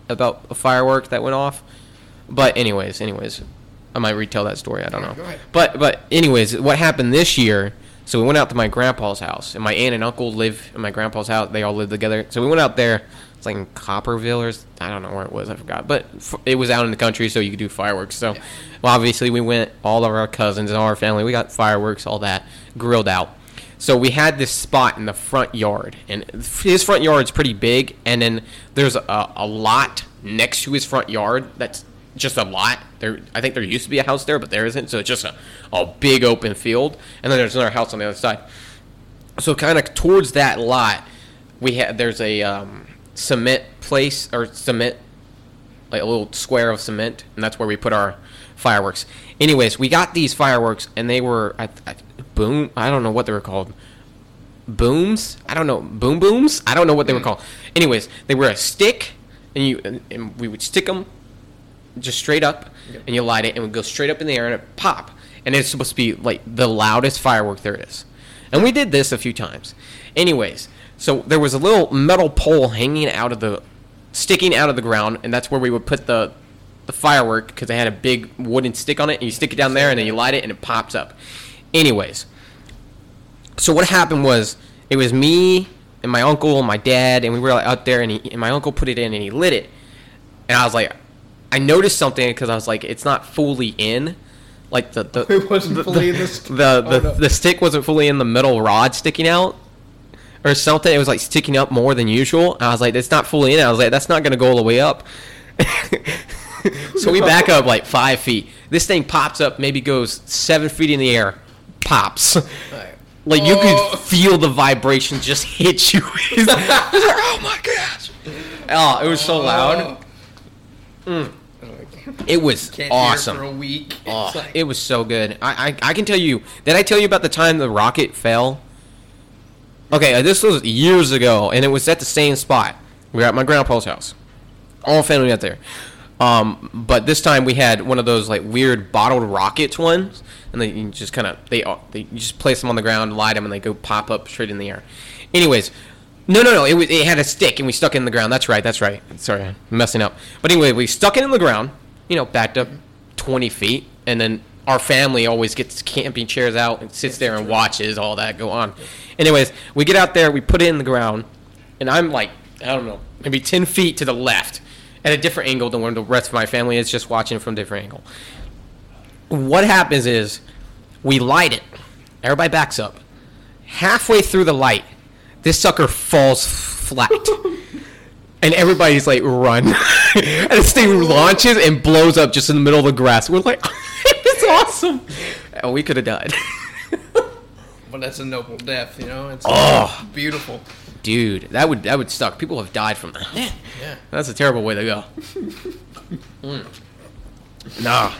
Speaker 1: about a firework that went off. But anyways, anyways, I might retell that story. I don't know.
Speaker 2: Go ahead.
Speaker 1: But but anyways, what happened this year? So we went out to my grandpa's house, and my aunt and uncle live in my grandpa's house. They all live together. So we went out there. It's like in Copperville or I don't know where it was. I forgot. But it was out in the country, so you could do fireworks. So, well, obviously we went. All of our cousins and all our family. We got fireworks, all that grilled out. So we had this spot in the front yard, and his front yard's pretty big. And then there's a, a lot next to his front yard that's just a lot. There, I think there used to be a house there, but there isn't. So it's just a, a big open field, and then there's another house on the other side. So kind of towards that lot, we had there's a um, cement place or cement, like a little square of cement, and that's where we put our fireworks. Anyways, we got these fireworks, and they were I, I, boom. I don't know what they were called. Booms. I don't know. Boom booms. I don't know what they were mm. called. Anyways, they were a stick, and you and, and we would stick them just straight up, and you light it, and it would go straight up in the air, and it pop. And it's supposed to be like the loudest firework there is. And we did this a few times. Anyways, so there was a little metal pole hanging out of the, sticking out of the ground, and that's where we would put the, the firework because they had a big wooden stick on it, and you stick it down there, and then you light it, and it pops up. Anyways, so what happened was it was me, and my uncle and my dad, and we were like, out there, and, he, and my uncle put it in and he lit it, and I was like, I noticed something because I was like, it's not fully in, like the the
Speaker 2: It wasn't
Speaker 1: the,
Speaker 2: fully
Speaker 1: the,
Speaker 2: in the st-
Speaker 1: the,
Speaker 2: oh, no.
Speaker 1: the stick wasn't fully in the middle rod sticking out. Or something, it was like sticking up more than usual. And I was like, "It's not fully in." I was like, "That's not gonna go all the way up." so we back up like five feet. This thing pops up, maybe goes seven feet in the air, pops.
Speaker 2: Like,
Speaker 1: Like you
Speaker 2: Oh.
Speaker 1: could feel the vibration just hit you. It's like, oh my gosh! Oh, it was so loud.
Speaker 2: like,
Speaker 1: It was
Speaker 2: can't
Speaker 1: awesome.
Speaker 2: for a week.
Speaker 1: Oh,
Speaker 2: like,
Speaker 1: it was so good. I, I I can tell you. Did I tell you about the time the rocket fell? Okay, uh, this was years ago, and it was at the same spot. We were at my grandpa's house. All family out there. Um, but this time we had one of those like weird bottled rockets ones, and they you just kind of they uh, they just place them on the ground, light them, and they go pop up straight in the air. Anyways, no, no, no. It was, it had a stick, and we stuck it in the ground. That's right. That's right. Sorry, I'm messing up. But anyway, we stuck it in the ground. You know, backed up 20 feet, and then our family always gets camping chairs out and sits there and watches all that go on. Anyways, we get out there, we put it in the ground, and I'm like, I don't know, maybe 10 feet to the left at a different angle than where the rest of my family is, just watching from a different angle. What happens is we light it. Everybody backs up. Halfway through the light, this sucker falls flat. and everybody's like, run. and this thing launches and blows up just in the middle of the grass. We're like, it's awesome. And we could have died.
Speaker 2: but that's a noble death, you know. It's
Speaker 1: Oh.
Speaker 2: beautiful.
Speaker 1: Dude, that would that would suck. People have died from that.
Speaker 2: Yeah.
Speaker 1: That's a terrible way to go. Mm. Nah.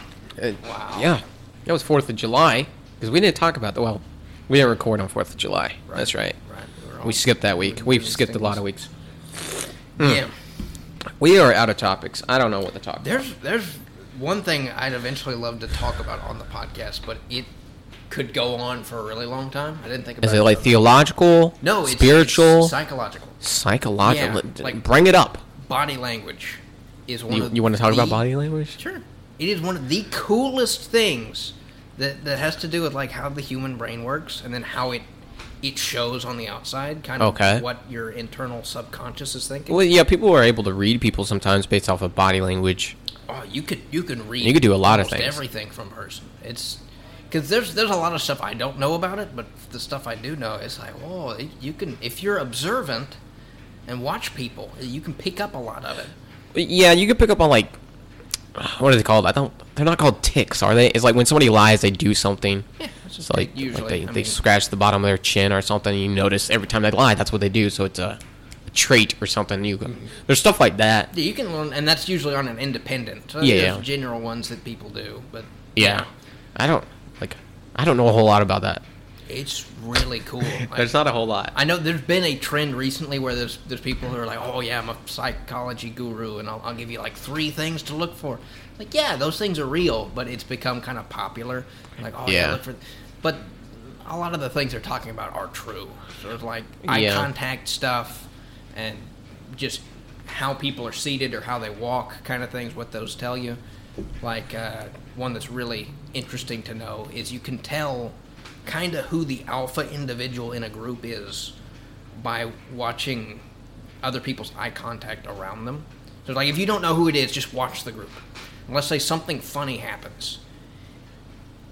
Speaker 2: Wow.
Speaker 1: Yeah. That was 4th of July. Because we didn't talk about the, well, we didn't record on 4th of July. That's right.
Speaker 2: Right. all-
Speaker 1: We skipped that week. We've skipped a lot of weeks.
Speaker 2: Yeah.
Speaker 1: We are out of topics. I don't know what the topic
Speaker 2: There's there's one thing I'd eventually love to talk about on the podcast, but it could go on for a really long time. I didn't think about
Speaker 1: Is it like theological?
Speaker 2: no, it's
Speaker 1: spiritual?
Speaker 2: it's psychological.
Speaker 1: psychological?
Speaker 2: Yeah, like-
Speaker 1: Bring it up.
Speaker 2: Body language is one
Speaker 1: You,
Speaker 2: of
Speaker 1: you want to talk about body language?
Speaker 2: Sure. It is one of the coolest things that that has to do with like how the human brain works and then how it it shows on the outside, kind of
Speaker 1: Okay.
Speaker 2: what your internal subconscious is thinking.
Speaker 1: Well, yeah, people are able to read people sometimes based off of body language.
Speaker 2: Oh, you could you can read.
Speaker 1: You could do a lot of things.
Speaker 2: Everything from person. It's because there's there's a lot of stuff I don't know about it, but the stuff I do know, it's like oh, you can if you're observant and watch people, you can pick up a lot of it.
Speaker 1: Yeah, you can pick up on like what are they called? I don't. They're not called ticks, are they? It's like when somebody lies, they do something.
Speaker 2: Yeah, just
Speaker 1: like,
Speaker 2: usually
Speaker 1: like they,
Speaker 2: I
Speaker 1: they
Speaker 2: mean,
Speaker 1: scratch the bottom of their chin or something. And you notice every time they lie, that's what they do. So it's a, a trait or something. You mm-hmm. there's stuff like that.
Speaker 2: yeah, you can learn, and that's usually on an independent. So
Speaker 1: Yeah, yeah.
Speaker 2: general ones that people do, but
Speaker 1: Yeah, I don't like. I don't know a whole lot about that.
Speaker 2: it's really cool.
Speaker 1: There's not a whole lot.
Speaker 2: I know there's been a trend recently where there's there's people who are like, oh yeah, I'm a psychology guru, and I'll, I'll give you like three things to look for. Like, yeah, those things are real, but it's become kind of popular. Like, oh yeah,
Speaker 1: Yeah.
Speaker 2: look for. But a lot of the things they're talking about are true. So of like eye
Speaker 1: Yeah.
Speaker 2: contact stuff, and just how people are seated or how they walk, kind of things. What those tell you. Like uh, one that's really interesting to know is you can tell kind of who the alpha individual in a group is by watching other people's eye contact around them. So, like, if you don't know who it is, just watch the group. And let's say something funny happens.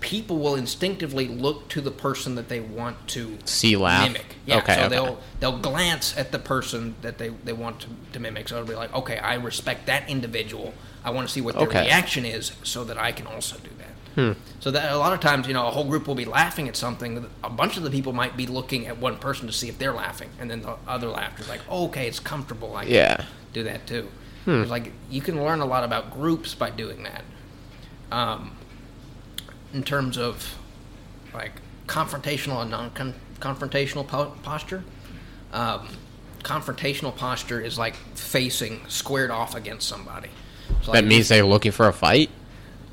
Speaker 2: People will instinctively look to the person that they want to
Speaker 1: See laugh?
Speaker 2: mimic. Yeah,
Speaker 1: Okay,
Speaker 2: so
Speaker 1: okay.
Speaker 2: they'll they'll glance at the person that they, they want to, to mimic. So it'll be like, okay, I respect that individual. I want to see what their
Speaker 1: Okay.
Speaker 2: reaction is, so that I can also do that. So that a lot of times, you know, a whole group will be laughing at something. A bunch of the people might be looking at one person to see if they're laughing, and then the other laughter is like, oh, okay, it's comfortable. I can
Speaker 1: Yeah.
Speaker 2: do that too. It's like you can learn a lot about groups by doing that. Um, in terms of like confrontational and non-confrontational po- posture. Um, confrontational posture is like facing squared off against somebody. So
Speaker 1: That
Speaker 2: like,
Speaker 1: means they're looking for a fight.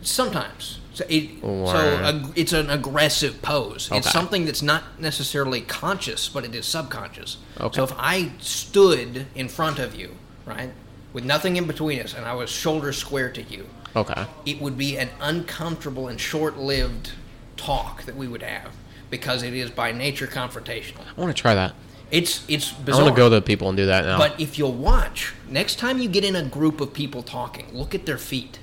Speaker 2: Sometimes. So, it,
Speaker 1: Or-
Speaker 2: so it's an aggressive pose. It's something that's not necessarily conscious, but it is subconscious.
Speaker 1: Okay.
Speaker 2: So if I stood in front of you, right, with nothing in between us, and I was shoulder square to you,
Speaker 1: Okay.
Speaker 2: it would be an uncomfortable and short-lived talk that we would have because it is by nature confrontational.
Speaker 1: I want to try that.
Speaker 2: It's it's
Speaker 1: I
Speaker 2: bizarre.
Speaker 1: want to go to people and do that now.
Speaker 2: But if you'll watch, next time you get in a group of people talking, look at their feet.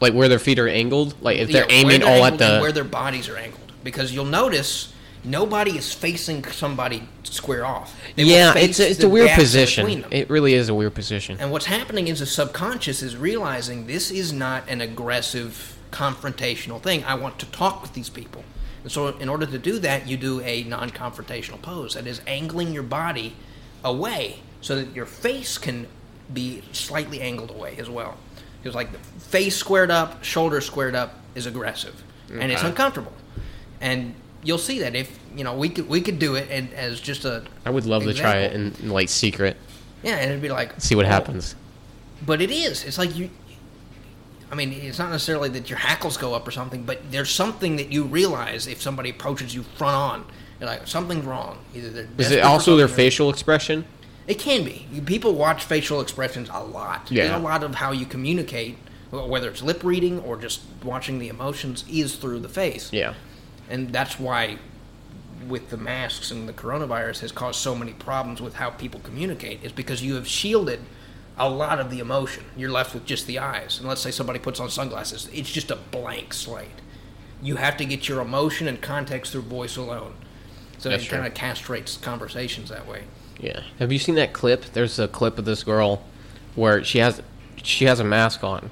Speaker 1: like where their feet are angled, like if they're aiming
Speaker 2: they're
Speaker 1: all at the
Speaker 2: where their bodies are angled, because you'll notice nobody is facing somebody square off. They
Speaker 1: yeah, it's a, it's a weird position. It really is a weird position.
Speaker 2: And what's happening is the subconscious is realizing this is not an aggressive, confrontational thing. I want to talk with these people. And so, in order to do that, you do a non confrontational pose that is angling your body away so that your face can be slightly angled away as well. Because, like, the face squared up, shoulders squared up is aggressive, and it's uncomfortable. And you'll see that if, you know, we could, we could do it and as just a.
Speaker 1: I would love to try it
Speaker 2: example.
Speaker 1: in, in like secret,
Speaker 2: Yeah, and it'd be like.
Speaker 1: see what
Speaker 2: oh,
Speaker 1: happens.
Speaker 2: but it is. It's like you. I mean, it's not necessarily that your hackles go up or something, but there's something that you realize if somebody approaches you front on. You're like, something's wrong. Either they're
Speaker 1: Is it also their facial expression?
Speaker 2: It can be. People watch facial expressions a lot.
Speaker 1: Yeah.
Speaker 2: There's a lot of how you communicate, whether it's lip reading or just watching the emotions, is through the face.
Speaker 1: Yeah.
Speaker 2: And that's why, with the masks and the coronavirus, has caused so many problems with how people communicate. Is because you have shielded a lot of the emotion. You're left with just the eyes. And let's say somebody puts on sunglasses, it's just a blank slate. You have to get your emotion and context through voice alone. So
Speaker 1: That's
Speaker 2: it kind of castrates conversations that way.
Speaker 1: Yeah. Have you seen that clip? There's a clip of this girl where she has she has a mask on,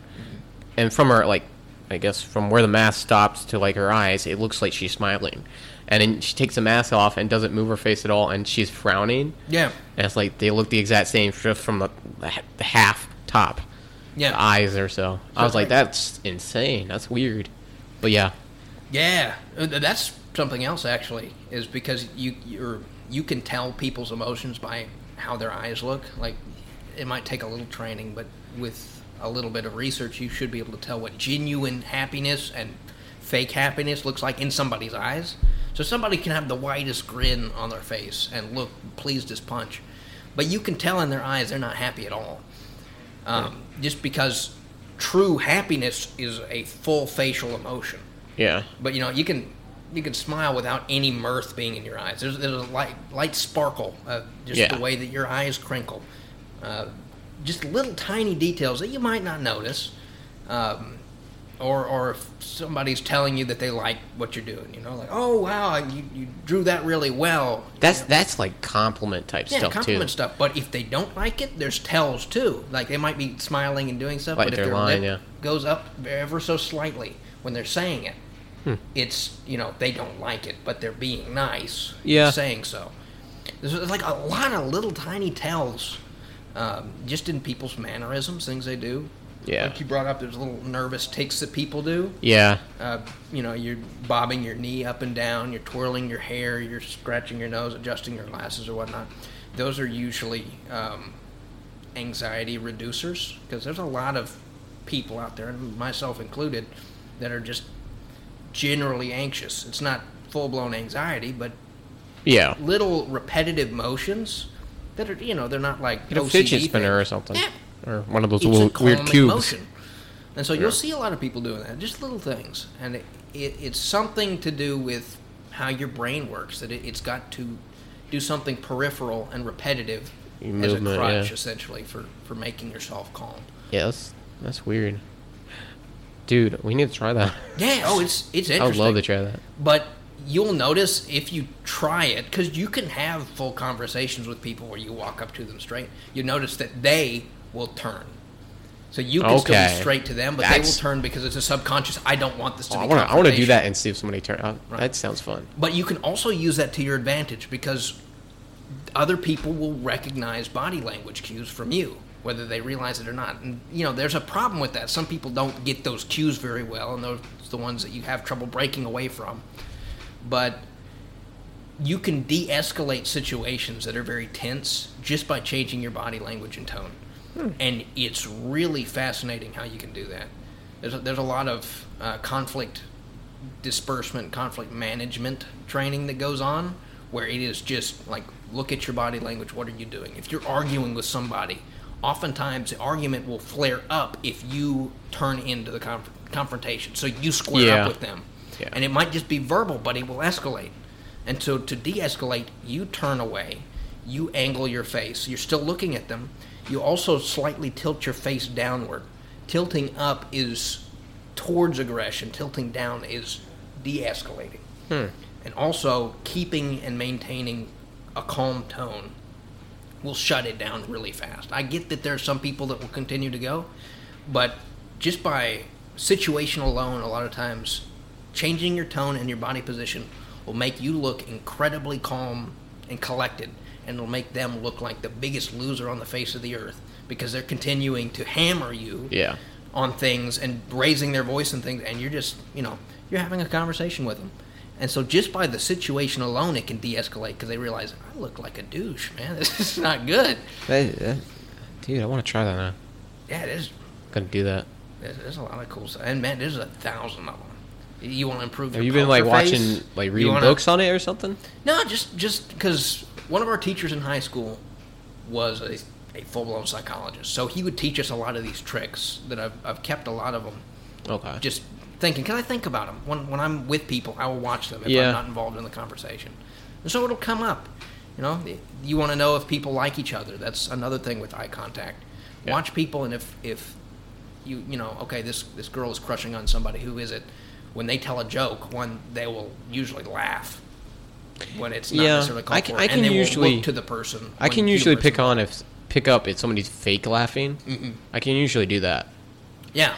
Speaker 1: and from her like, I guess from where the mask stops to like her eyes, it looks like she's smiling, and then she takes the mask off and doesn't move her face at all, and she's frowning,
Speaker 2: Yeah.
Speaker 1: and it's like they look the exact same just from the the, half top,
Speaker 2: Yeah.
Speaker 1: eyes or so. I was like,
Speaker 2: right.
Speaker 1: that's insane. That's weird, but yeah,
Speaker 2: Yeah, Uh, that's something else actually. Is because you you're you can tell people's emotions by how their eyes look. Like it might take a little training, but with a little bit of research, you should be able to tell what genuine happiness and fake happiness looks like in somebody's eyes. So somebody can have the widest grin on their face and look pleased as punch, but you can tell in their eyes they're not happy at all. Um, Just because true happiness is a full facial emotion.
Speaker 1: yeah,
Speaker 2: But you know, you can you can smile without any mirth being in your eyes. There's, there's a light light sparkle, uh, just
Speaker 1: Yeah.
Speaker 2: the way that your eyes crinkle. Uh, just little tiny details that you might not notice, um, or or if somebody's telling you that they like what you're doing, you know, like oh wow, you, you drew that really well.
Speaker 1: that's that's like compliment type stuff too.
Speaker 2: Yeah,
Speaker 1: stuff
Speaker 2: compliment
Speaker 1: too.
Speaker 2: stuff. But if they don't like it, there's tells too. Like they might be smiling and doing stuff,
Speaker 1: Like
Speaker 2: but if
Speaker 1: their line,
Speaker 2: lip
Speaker 1: yeah.
Speaker 2: goes up ever so slightly when they're saying it,
Speaker 1: Hmm.
Speaker 2: it's you know they don't like it, but they're being nice.
Speaker 1: Yeah.
Speaker 2: saying so. There's, there's like a lot of little tiny tells, um, just in people's mannerisms, things they do.
Speaker 1: Yeah.
Speaker 2: Like you brought up, there's little nervous takes that people do.
Speaker 1: Yeah,
Speaker 2: Uh, you know, you're bobbing your knee up and down, you're twirling your hair, you're scratching your nose, adjusting your glasses or whatnot. Those are usually um, anxiety reducers because there's a lot of people out there, and myself included, that are just generally anxious. It's not full blown anxiety, but
Speaker 1: yeah.
Speaker 2: little repetitive motions that are, you know, they're not like
Speaker 1: Get a
Speaker 2: OCD
Speaker 1: fidget spinner or something,
Speaker 2: Yeah,
Speaker 1: or one of those
Speaker 2: it's
Speaker 1: little weird cubes.
Speaker 2: motion. And so
Speaker 1: Yeah.
Speaker 2: you'll see a lot of people doing that, just little things, and it, it, it's something to do with how your brain works. That it, it's got to do something peripheral and repetitive
Speaker 1: Your
Speaker 2: as a crutch,
Speaker 1: yeah.
Speaker 2: essentially, for for making yourself calm.
Speaker 1: Yeah, that's, that's weird. Dude, we need to try that.
Speaker 2: Yeah. Oh, it's it's
Speaker 1: I would love to try that.
Speaker 2: But you'll notice if you try it, because you can have full conversations with people where you walk up to them straight. You notice that they will turn. So you can still be straight to them, but they will turn because it's a subconscious. I don't want this to
Speaker 1: Oh,
Speaker 2: be.
Speaker 1: I want to. I want to do that and see if somebody turns. Uh,
Speaker 2: Right.
Speaker 1: That sounds fun.
Speaker 2: But you can also use that to your advantage because other people will recognize body language cues from you, whether they realize it or not. And you know, there's a problem with that. Some people don't get those cues very well, and those are the ones that you have trouble breaking away from. But you can de-escalate situations that are very tense just by changing your body language and tone. And it's really fascinating how you can do that. There's a, there's a lot of uh, conflict disbursement, conflict management training that goes on, where it is just like, look at your body language. What are you doing? If you're arguing with somebody, oftentimes the argument will flare up if you turn into the conf- confrontation. So you square
Speaker 1: Yeah.
Speaker 2: up with them,
Speaker 1: Yeah.
Speaker 2: and it might just be verbal, but it will escalate. And so to de-escalate, you turn away. you angle your face. You're still looking at them. You also slightly tilt your face downward. Tilting up is towards aggression. Tilting down is de-escalating. Hmm. And also keeping and maintaining a calm tone will shut it down really fast. I get that there are some people that will continue to go, but just by situation alone, a lot of times, changing your tone and your body position will make you look incredibly calm and collected, and it'll make them look like the biggest loser on the face of the earth because they're continuing to hammer you
Speaker 1: Yeah.
Speaker 2: on things and raising their voice and things, and you're just, you know, you're having a conversation with them. And so just by the situation alone, it can de-escalate because they realize I look like a douche, man. This is not good.
Speaker 1: Hey, that- uh, dude, I want to try that now.
Speaker 2: Yeah, there's
Speaker 1: Gonna do that.
Speaker 2: there's, there's a lot of cool stuff, and man, there's a thousand of them. You want to improve?
Speaker 1: Have
Speaker 2: your
Speaker 1: you been like
Speaker 2: face?
Speaker 1: watching, like reading
Speaker 2: wanna-
Speaker 1: books on it or something?
Speaker 2: No, just just because one of our teachers in high school was a, a full blown psychologist, so he would teach us a lot of these tricks that I've I've kept a lot of them
Speaker 1: Okay.
Speaker 2: just thinking, can I think about them? When, when I'm with people, I will watch them if
Speaker 1: Yeah.
Speaker 2: I'm not involved in the conversation. And so it'll come up. You know, you want to know if people like each other. That's another thing with eye contact.
Speaker 1: Yeah.
Speaker 2: Watch people, and if, if you, you know, okay, this, this girl is crushing on somebody, who is it? When they tell a joke, one, they will usually laugh when it's not
Speaker 1: Yeah,
Speaker 2: necessarily called
Speaker 1: I can-
Speaker 2: for,
Speaker 1: I can usually-
Speaker 2: to the person.
Speaker 1: I can usually pick on if pick up if somebody's fake laughing. I can usually do that,
Speaker 2: Yeah,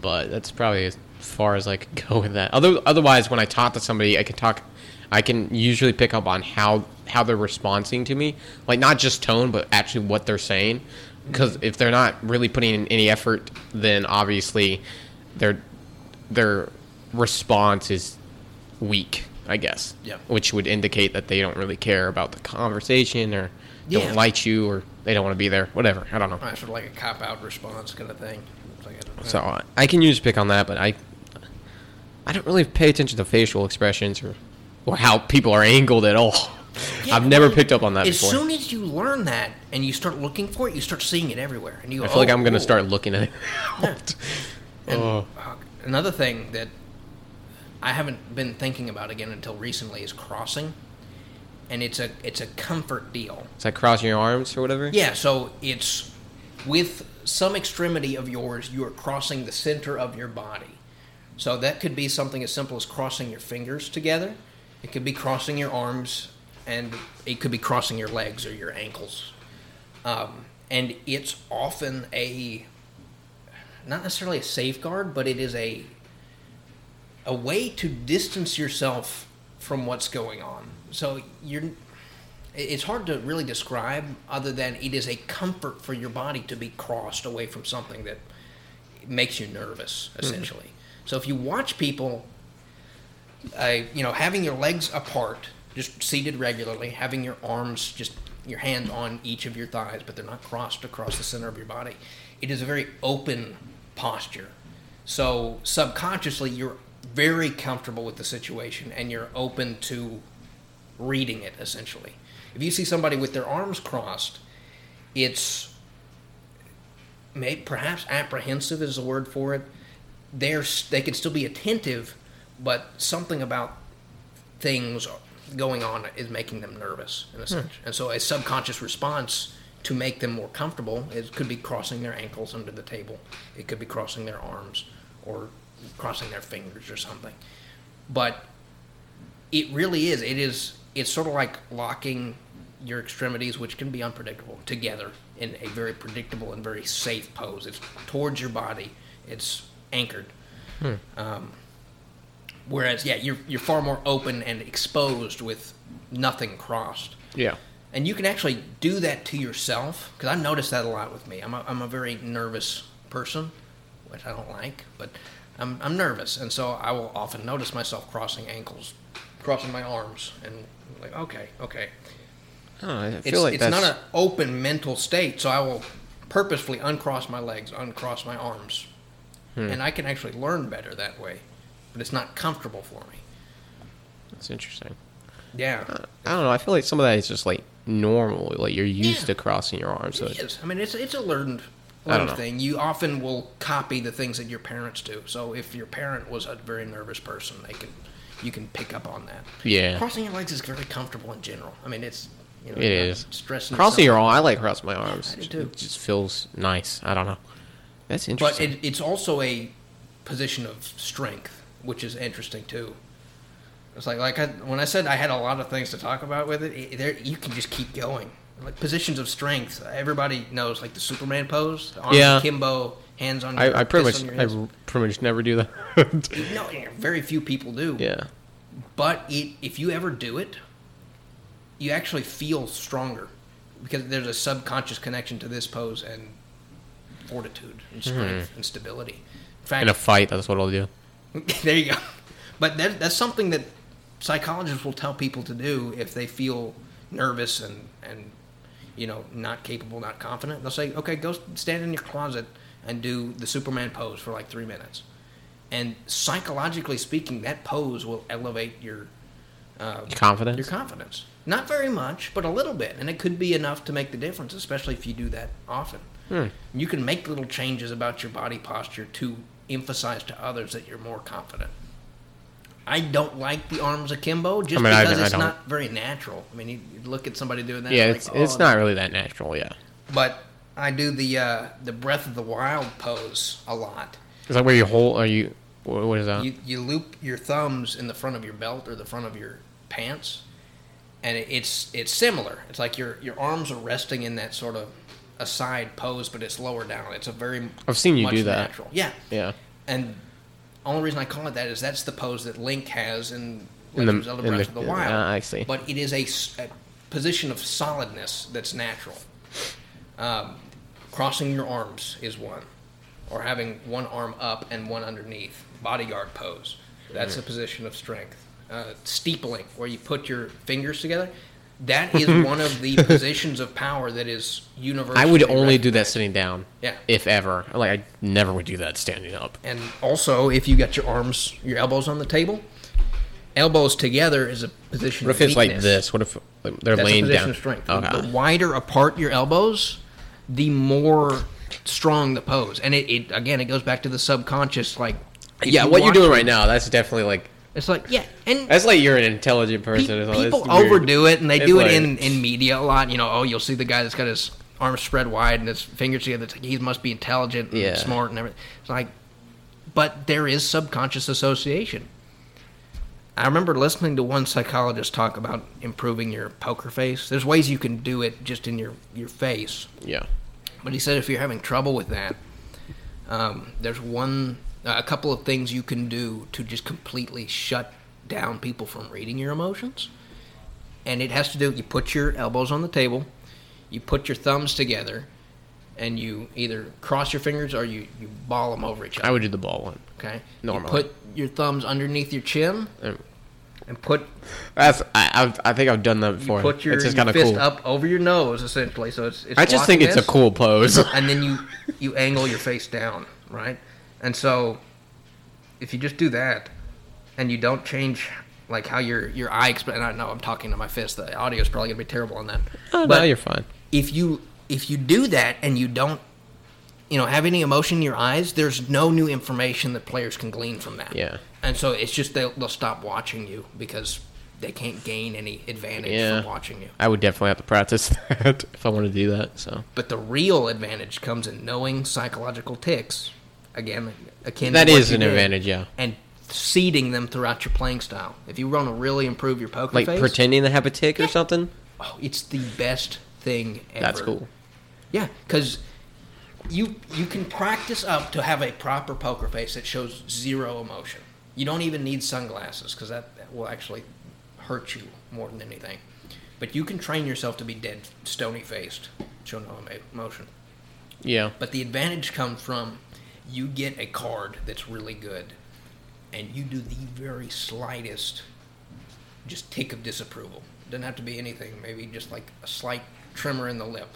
Speaker 1: but that's probably as far as I could go with that. Other otherwise, when I talk to somebody, I can talk. I can usually pick up on how how they're responding to me, like not just tone, but actually what they're saying. Mm-hmm. Because if they're not really putting in any effort, then obviously their their response is weak. I guess.
Speaker 2: Yeah.
Speaker 1: Which would indicate that they don't really care about the conversation or
Speaker 2: Yeah.
Speaker 1: don't like you or they don't want to be there. Whatever. I don't know.
Speaker 2: Right, sort of like a cop out response kind of thing. Like a-
Speaker 1: So I- I can usually pick on that, but I I don't really pay attention to facial expressions or or how people are angled at all.
Speaker 2: Yeah,
Speaker 1: I've never picked up on that
Speaker 2: As
Speaker 1: before.
Speaker 2: soon as you learn that and you start looking for it, you start seeing it everywhere, and you.
Speaker 1: I feel like
Speaker 2: "Oh,
Speaker 1: I'm gonna
Speaker 2: cool."
Speaker 1: start looking at it.
Speaker 2: And,
Speaker 1: Oh.
Speaker 2: uh, another thing that I haven't been thinking about again until recently is crossing, and it's a it's a comfort deal.
Speaker 1: Is that crossing your arms or whatever?
Speaker 2: Yeah, so it's with some extremity of yours, you are crossing the center of your body. So that could be something as simple as crossing your fingers together. It could be crossing your arms, and it could be crossing your legs or your ankles. Um, and it's often a not necessarily a safeguard, but it is a a way to distance yourself from what's going on. So you're it's hard to really describe other than it is a comfort for your body to be crossed away from something that makes you nervous essentially. So if you watch people uh, you know having your legs apart just seated regularly having your arms just your hands on each of your thighs but they're not crossed across the center of your body it is a very open posture so subconsciously you're very comfortable with the situation and you're open to reading it essentially. If you see somebody with their arms crossed, it's may perhaps apprehensive is the word for it. They're they can still be attentive, but something about things going on is making them nervous in a hmm. sense. And so a subconscious response to make them more comfortable it could be crossing their ankles under the table. It could be crossing their arms or crossing their fingers or something. But it really is. It is. It's sort of like locking your extremities, which can be unpredictable, together in a very predictable and very safe pose. It's towards your body. It's anchored. Um, whereas, yeah, you're you're far more open and exposed with nothing crossed.
Speaker 1: Yeah.
Speaker 2: And you can actually do that to yourself because I've noticed that a lot with me. I'm a, I'm a very nervous person, which I don't like, but I'm, I'm nervous. And so I will often notice myself crossing ankles, crossing my arms, and like, okay, okay.
Speaker 1: I, don't know, I feel
Speaker 2: It's,
Speaker 1: like
Speaker 2: it's
Speaker 1: that's
Speaker 2: not an open mental state, so I will purposefully uncross my legs, uncross my arms.
Speaker 1: Hmm.
Speaker 2: And I can actually learn better that way, but it's not comfortable for me.
Speaker 1: that's interesting.
Speaker 2: Yeah.
Speaker 1: I don't know. I feel like some of that is just like normal. Like you're used
Speaker 2: Yeah.
Speaker 1: to crossing your arms. So
Speaker 2: It
Speaker 1: it,
Speaker 2: is. I mean, it's it's a learned
Speaker 1: I don't
Speaker 2: learned
Speaker 1: know.
Speaker 2: thing. You often will copy the things that your parents do. So if your parent was a very nervous person, they can you can pick up on that.
Speaker 1: Yeah.
Speaker 2: Crossing your legs is very comfortable in general. I mean, it's You
Speaker 1: It
Speaker 2: you're not
Speaker 1: is.
Speaker 2: stressing
Speaker 1: Crossing your arm, I like crossing my arms.
Speaker 2: I do too.
Speaker 1: It just feels nice. I don't know. That's interesting.
Speaker 2: But it, it's also a position of strength, which is interesting too. It's like like I, when I said I had a lot of things to talk about with it. it there, you can just keep going. Like positions of strength, everybody knows, like the Superman pose, arms
Speaker 1: Yeah.
Speaker 2: akimbo, hands on. Your,
Speaker 1: I, I pretty much, I pretty much never do that.
Speaker 2: No, very few people do.
Speaker 1: yeah.
Speaker 2: But it, if you ever do it, you actually feel stronger because there's a subconscious connection to this pose and fortitude and mm-hmm. strength and stability. In fact,
Speaker 1: In a fight, that's what I'll do.
Speaker 2: there you go. But that, that's something that psychologists will tell people to do if they feel nervous and, and you know not capable, not confident. They'll say, "Okay, go stand in your closet and do the Superman pose for like three minutes." And psychologically speaking, that pose will elevate your uh,
Speaker 1: Confidence.
Speaker 2: your confidence. Not very much, but a little bit, and it could be enough to make the difference, especially if you do that often.
Speaker 1: Hmm.
Speaker 2: You can make little changes about your body posture to emphasize to others that you're more confident. I don't like the arms akimbo just
Speaker 1: I mean,
Speaker 2: because
Speaker 1: I
Speaker 2: it's
Speaker 1: don't.
Speaker 2: very natural. I mean, you, you look at somebody doing that.
Speaker 1: yeah, it's
Speaker 2: like,
Speaker 1: it's
Speaker 2: "Oh,
Speaker 1: not really that natural. Yeah.
Speaker 2: But I do the uh, the breath of the wild pose a lot.
Speaker 1: Is that where you hold? Are you? What is that?
Speaker 2: You, you loop your thumbs in the front of your belt or the front of your pants, and it, it's it's similar. It's like your your arms are resting in that sort of a side pose, but it's lower down. It's a very
Speaker 1: I've seen you do that.
Speaker 2: Natural. Yeah,
Speaker 1: yeah.
Speaker 2: and only reason I call it that is that's the pose that Link has in
Speaker 1: In
Speaker 2: Legend
Speaker 1: the-
Speaker 2: of Zelda
Speaker 1: in
Speaker 2: Breath
Speaker 1: the-
Speaker 2: of the Wild.
Speaker 1: ah, I see.
Speaker 2: But it is a position of solidness that's natural. Um, crossing your arms is one, or having one arm up and one underneath. Bodyguard pose. That's
Speaker 1: Mm.
Speaker 2: a position of strength. Uh, steepling, where you put your fingers together. That is one of the positions of power that is universal.
Speaker 1: I would only do that sitting down.
Speaker 2: Yeah.
Speaker 1: If ever. Like I never would do that standing up.
Speaker 2: And also, if you got your arms, your elbows on the table, elbows together is a position.
Speaker 1: What if it's like this? What if like, they're
Speaker 2: That's
Speaker 1: laying down?
Speaker 2: of strength.
Speaker 1: Okay.
Speaker 2: The wider apart your elbows, the more strong the pose. And it, it again, it goes back to the subconscious. Like,
Speaker 1: yeah, what you're doing right now, that's definitely like
Speaker 2: It's like, yeah, and
Speaker 1: that's like you're an intelligent
Speaker 2: pe-
Speaker 1: person. It's- it's
Speaker 2: people
Speaker 1: weird.
Speaker 2: overdo it, and they
Speaker 1: It's
Speaker 2: do it in in media a lot. You know, oh, you'll see the guy that's got his arms spread wide and his fingers together. It's like he must be intelligent and
Speaker 1: Yeah.
Speaker 2: smart and everything. It's like, but there is subconscious association. I remember listening to one psychologist talk about improving your poker face. There's ways you can do it just in your, your face.
Speaker 1: Yeah.
Speaker 2: But he said if you're having trouble with that, um, there's one, a couple of things you can do to just completely shut down people from reading your emotions. And it has to do, you put your elbows on the table, you put your thumbs together, and you either cross your fingers or you, you ball them over each other.
Speaker 1: I would do the ball one.
Speaker 2: Okay.
Speaker 1: Normally.
Speaker 2: You put your thumbs underneath your chin
Speaker 1: Um,
Speaker 2: and put
Speaker 1: That's I I've, I think I've done that before.
Speaker 2: you put your,
Speaker 1: it's just
Speaker 2: your
Speaker 1: kind of
Speaker 2: fist
Speaker 1: cool.
Speaker 2: up over your nose essentially. So it's, it's
Speaker 1: I just think
Speaker 2: blocking
Speaker 1: it's a cool pose.
Speaker 2: and then you you angle your face down, right? And so if you just do that and you don't change like how your your eye exp- and I know I'm talking to my fist. The audio is probably gonna be terrible on that.
Speaker 1: oh,
Speaker 2: but
Speaker 1: no, you're fine.
Speaker 2: if you if you do that and you don't you know have any emotion in your eyes there's no new information that players can glean from that
Speaker 1: Yeah.
Speaker 2: and so it's just they'll, they'll stop watching you because they can't gain any advantage
Speaker 1: Yeah.
Speaker 2: from watching you
Speaker 1: I would definitely have to practice that if I want to do that. So
Speaker 2: but the real advantage comes in knowing psychological ticks again akin
Speaker 1: that is an
Speaker 2: did,
Speaker 1: advantage. Yeah.
Speaker 2: and seeding them throughout your playing style if you want to really improve your poker
Speaker 1: Like
Speaker 2: face
Speaker 1: pretending to have a tick or something.
Speaker 2: oh, it's the best thing ever
Speaker 1: That's cool.
Speaker 2: Yeah, because you you can practice up to have a proper poker face that shows zero emotion. You don't even need sunglasses because that, that will actually hurt you more than anything. But you can train yourself to be dead stony faced, show no emotion.
Speaker 1: Yeah.
Speaker 2: But the advantage comes from you get a card that's really good, and you do the very slightest just tick of disapproval. Doesn't have to be anything. Maybe just like a slight tremor in the lip,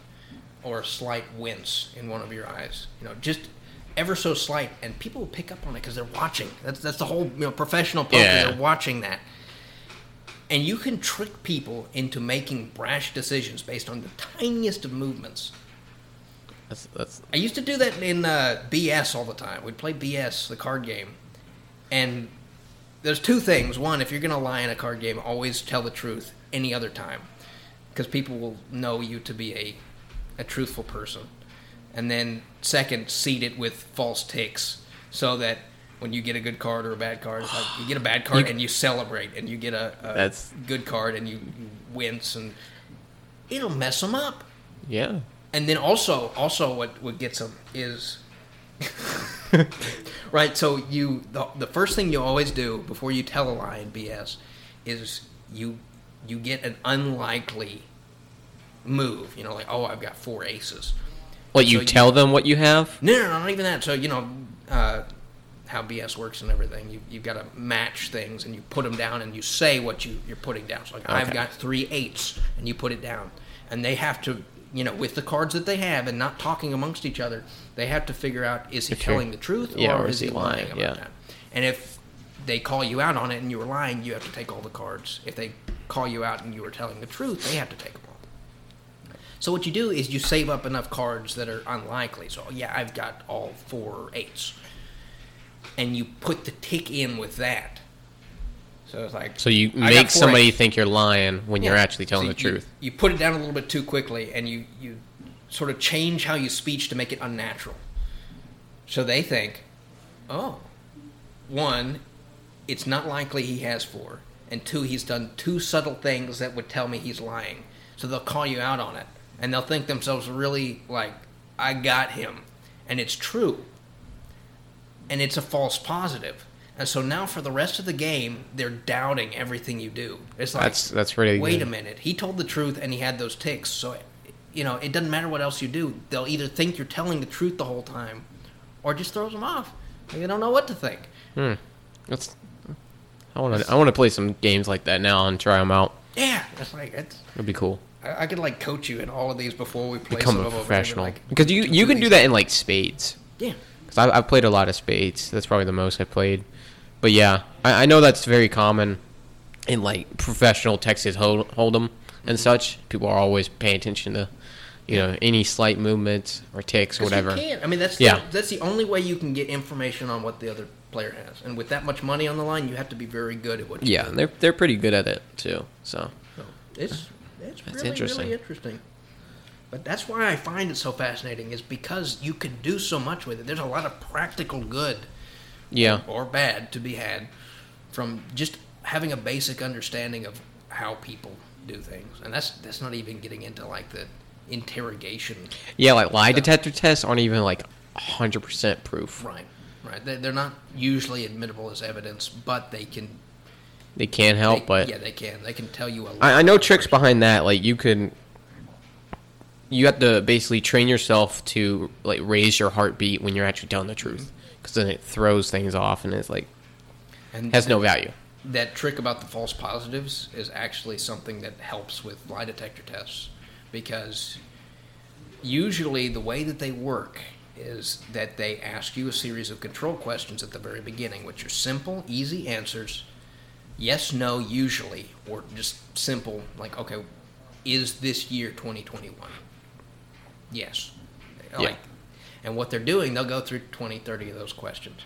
Speaker 2: or a slight wince in one of your eyes. You know, just ever so slight, and people will pick up on it because they're watching. That's that's the whole you know professional poker.
Speaker 1: Yeah.
Speaker 2: They're watching that. And you can trick people into making brash decisions based on the tiniest of movements.
Speaker 1: That's that's
Speaker 2: I used to do that in uh, BS all the time. We'd play BS, the card game, and there's two things. One, if you're gonna lie in a card game, always tell the truth. Any other time, because people will know you to be a a truthful person, and then second, seed it with false ticks so that when you get a good card or a bad card, like you get a bad card
Speaker 1: You-
Speaker 2: and you celebrate, and you get a, a
Speaker 1: That's-
Speaker 2: good card and you, you wince, and it'll mess them up.
Speaker 1: Yeah.
Speaker 2: And then also, also what what gets them is right. So you the, the first thing you always do before you tell a lie in BS is you you get an unlikely move. You know, like oh, I've got four aces.
Speaker 1: What you
Speaker 2: So you-
Speaker 1: tell them what you have?
Speaker 2: No, no, no, not even that. So you know uh, how BS works and everything. You you've got to match things and you put them down and you say what you you're putting down. So like I've got three eights and you put it down, and they have to you know with the cards that they have and not talking amongst each other, they have to figure out is he telling the truth
Speaker 1: yeah,
Speaker 2: or, is he lying, about
Speaker 1: yeah.
Speaker 2: that? And if they call you out on it and you were lying, you have to take all the cards. If they call you out and you were telling the truth, they have to take them all. So what you do is you save up enough cards that are unlikely. So yeah, I've got all four eights, and you put the tick in with that. So it's like
Speaker 1: So you make somebody think you're lying when you're actually telling
Speaker 2: So
Speaker 1: the
Speaker 2: you-
Speaker 1: truth.
Speaker 2: You put it down a little bit too quickly, and you you sort of change how you speech to make it unnatural. So they think, oh, one, it's not likely he has four, and two, he's done two subtle things that would tell me he's lying. So they'll call you out on it, and they'll think themselves really like, I got him, and it's true, and it's a false positive. And so now for the rest of the game, they're doubting everything you do. It's like
Speaker 1: That's that's really
Speaker 2: wait
Speaker 1: good.
Speaker 2: a minute he told the truth and he had those ticks so you know it doesn't matter what else you do they'll either think you're telling the truth the whole time or just throws them off they don't know what to think
Speaker 1: Hmm. That's. I want to. I want to play some games like that now and try them out.
Speaker 2: yeah it's like it's
Speaker 1: It'd be cool.
Speaker 2: I, I could like coach you in all of these before we play
Speaker 1: Become
Speaker 2: some
Speaker 1: a
Speaker 2: of them.
Speaker 1: professional
Speaker 2: Like,
Speaker 1: because you you can do that in like spades.
Speaker 2: yeah
Speaker 1: Because I've, I've played a lot of spades. That's probably the most I've played. But yeah, I, I know that's very common in like professional Texas hold, Hold'em and such. People are always paying attention to, you know, any slight movements or ticks or whatever.
Speaker 2: I mean that's
Speaker 1: Yeah.
Speaker 2: the, that's the only way you can get information on what the other player has and with that much money on the line you have to be very good at what
Speaker 1: Yeah,
Speaker 2: do.
Speaker 1: and they're they're pretty good at it too. So
Speaker 2: So it's it's
Speaker 1: That's
Speaker 2: really
Speaker 1: interesting.
Speaker 2: really interesting. But that's why I find it so fascinating is because you can do so much with it. There's a lot of practical good
Speaker 1: yeah,
Speaker 2: or bad to be had from just having a basic understanding of how people do things. And that's that's not even getting into like the interrogation.
Speaker 1: yeah, like lie detector tests aren't even like hundred percent proof.
Speaker 2: Right. Right. They- They're not usually admittable as evidence, but they can
Speaker 1: They can help,
Speaker 2: they-
Speaker 1: but
Speaker 2: yeah, they can. They can tell you a lot.
Speaker 1: I, I know tricks behind that. Like you can, you have to basically train yourself to like raise your heartbeat when you're actually telling the truth, mm-hmm. Because then it throws things off and it's like
Speaker 2: and
Speaker 1: has no value.
Speaker 2: that trick about the false positives is actually something that helps with lie detector tests because usually the way that they work is that they ask you a series of control questions at the very beginning, which are simple, easy answers. Yes, no, usually, or just simple, like, okay, is this year 2021? Yes. Like, and what they're doing, they'll go through 20, 30 of those questions.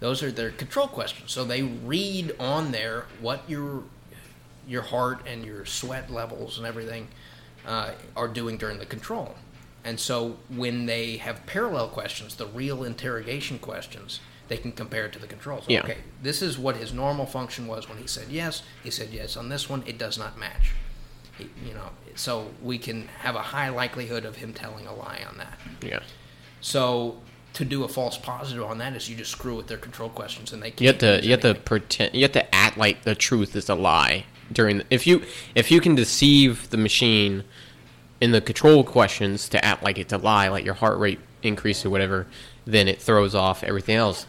Speaker 2: Those are their control questions. So they read on there what your your heart and your sweat levels and everything uh, are doing during the control. And so when they have parallel questions, the real interrogation questions, they can compare it to the control. So,
Speaker 1: Yeah.
Speaker 2: okay, this is what his normal function was when he said yes. He said yes on this one. It does not match. He, you know, so we can have a high likelihood of him telling a lie on that.
Speaker 1: Yeah,
Speaker 2: So to do a false positive on that is you just screw with their control questions and they can't
Speaker 1: you have to you have to pretend you have to act like the truth is a lie during the, if you if you can deceive the machine in the control questions to act like it's a lie, like your heart rate increase or whatever, then it throws off everything else.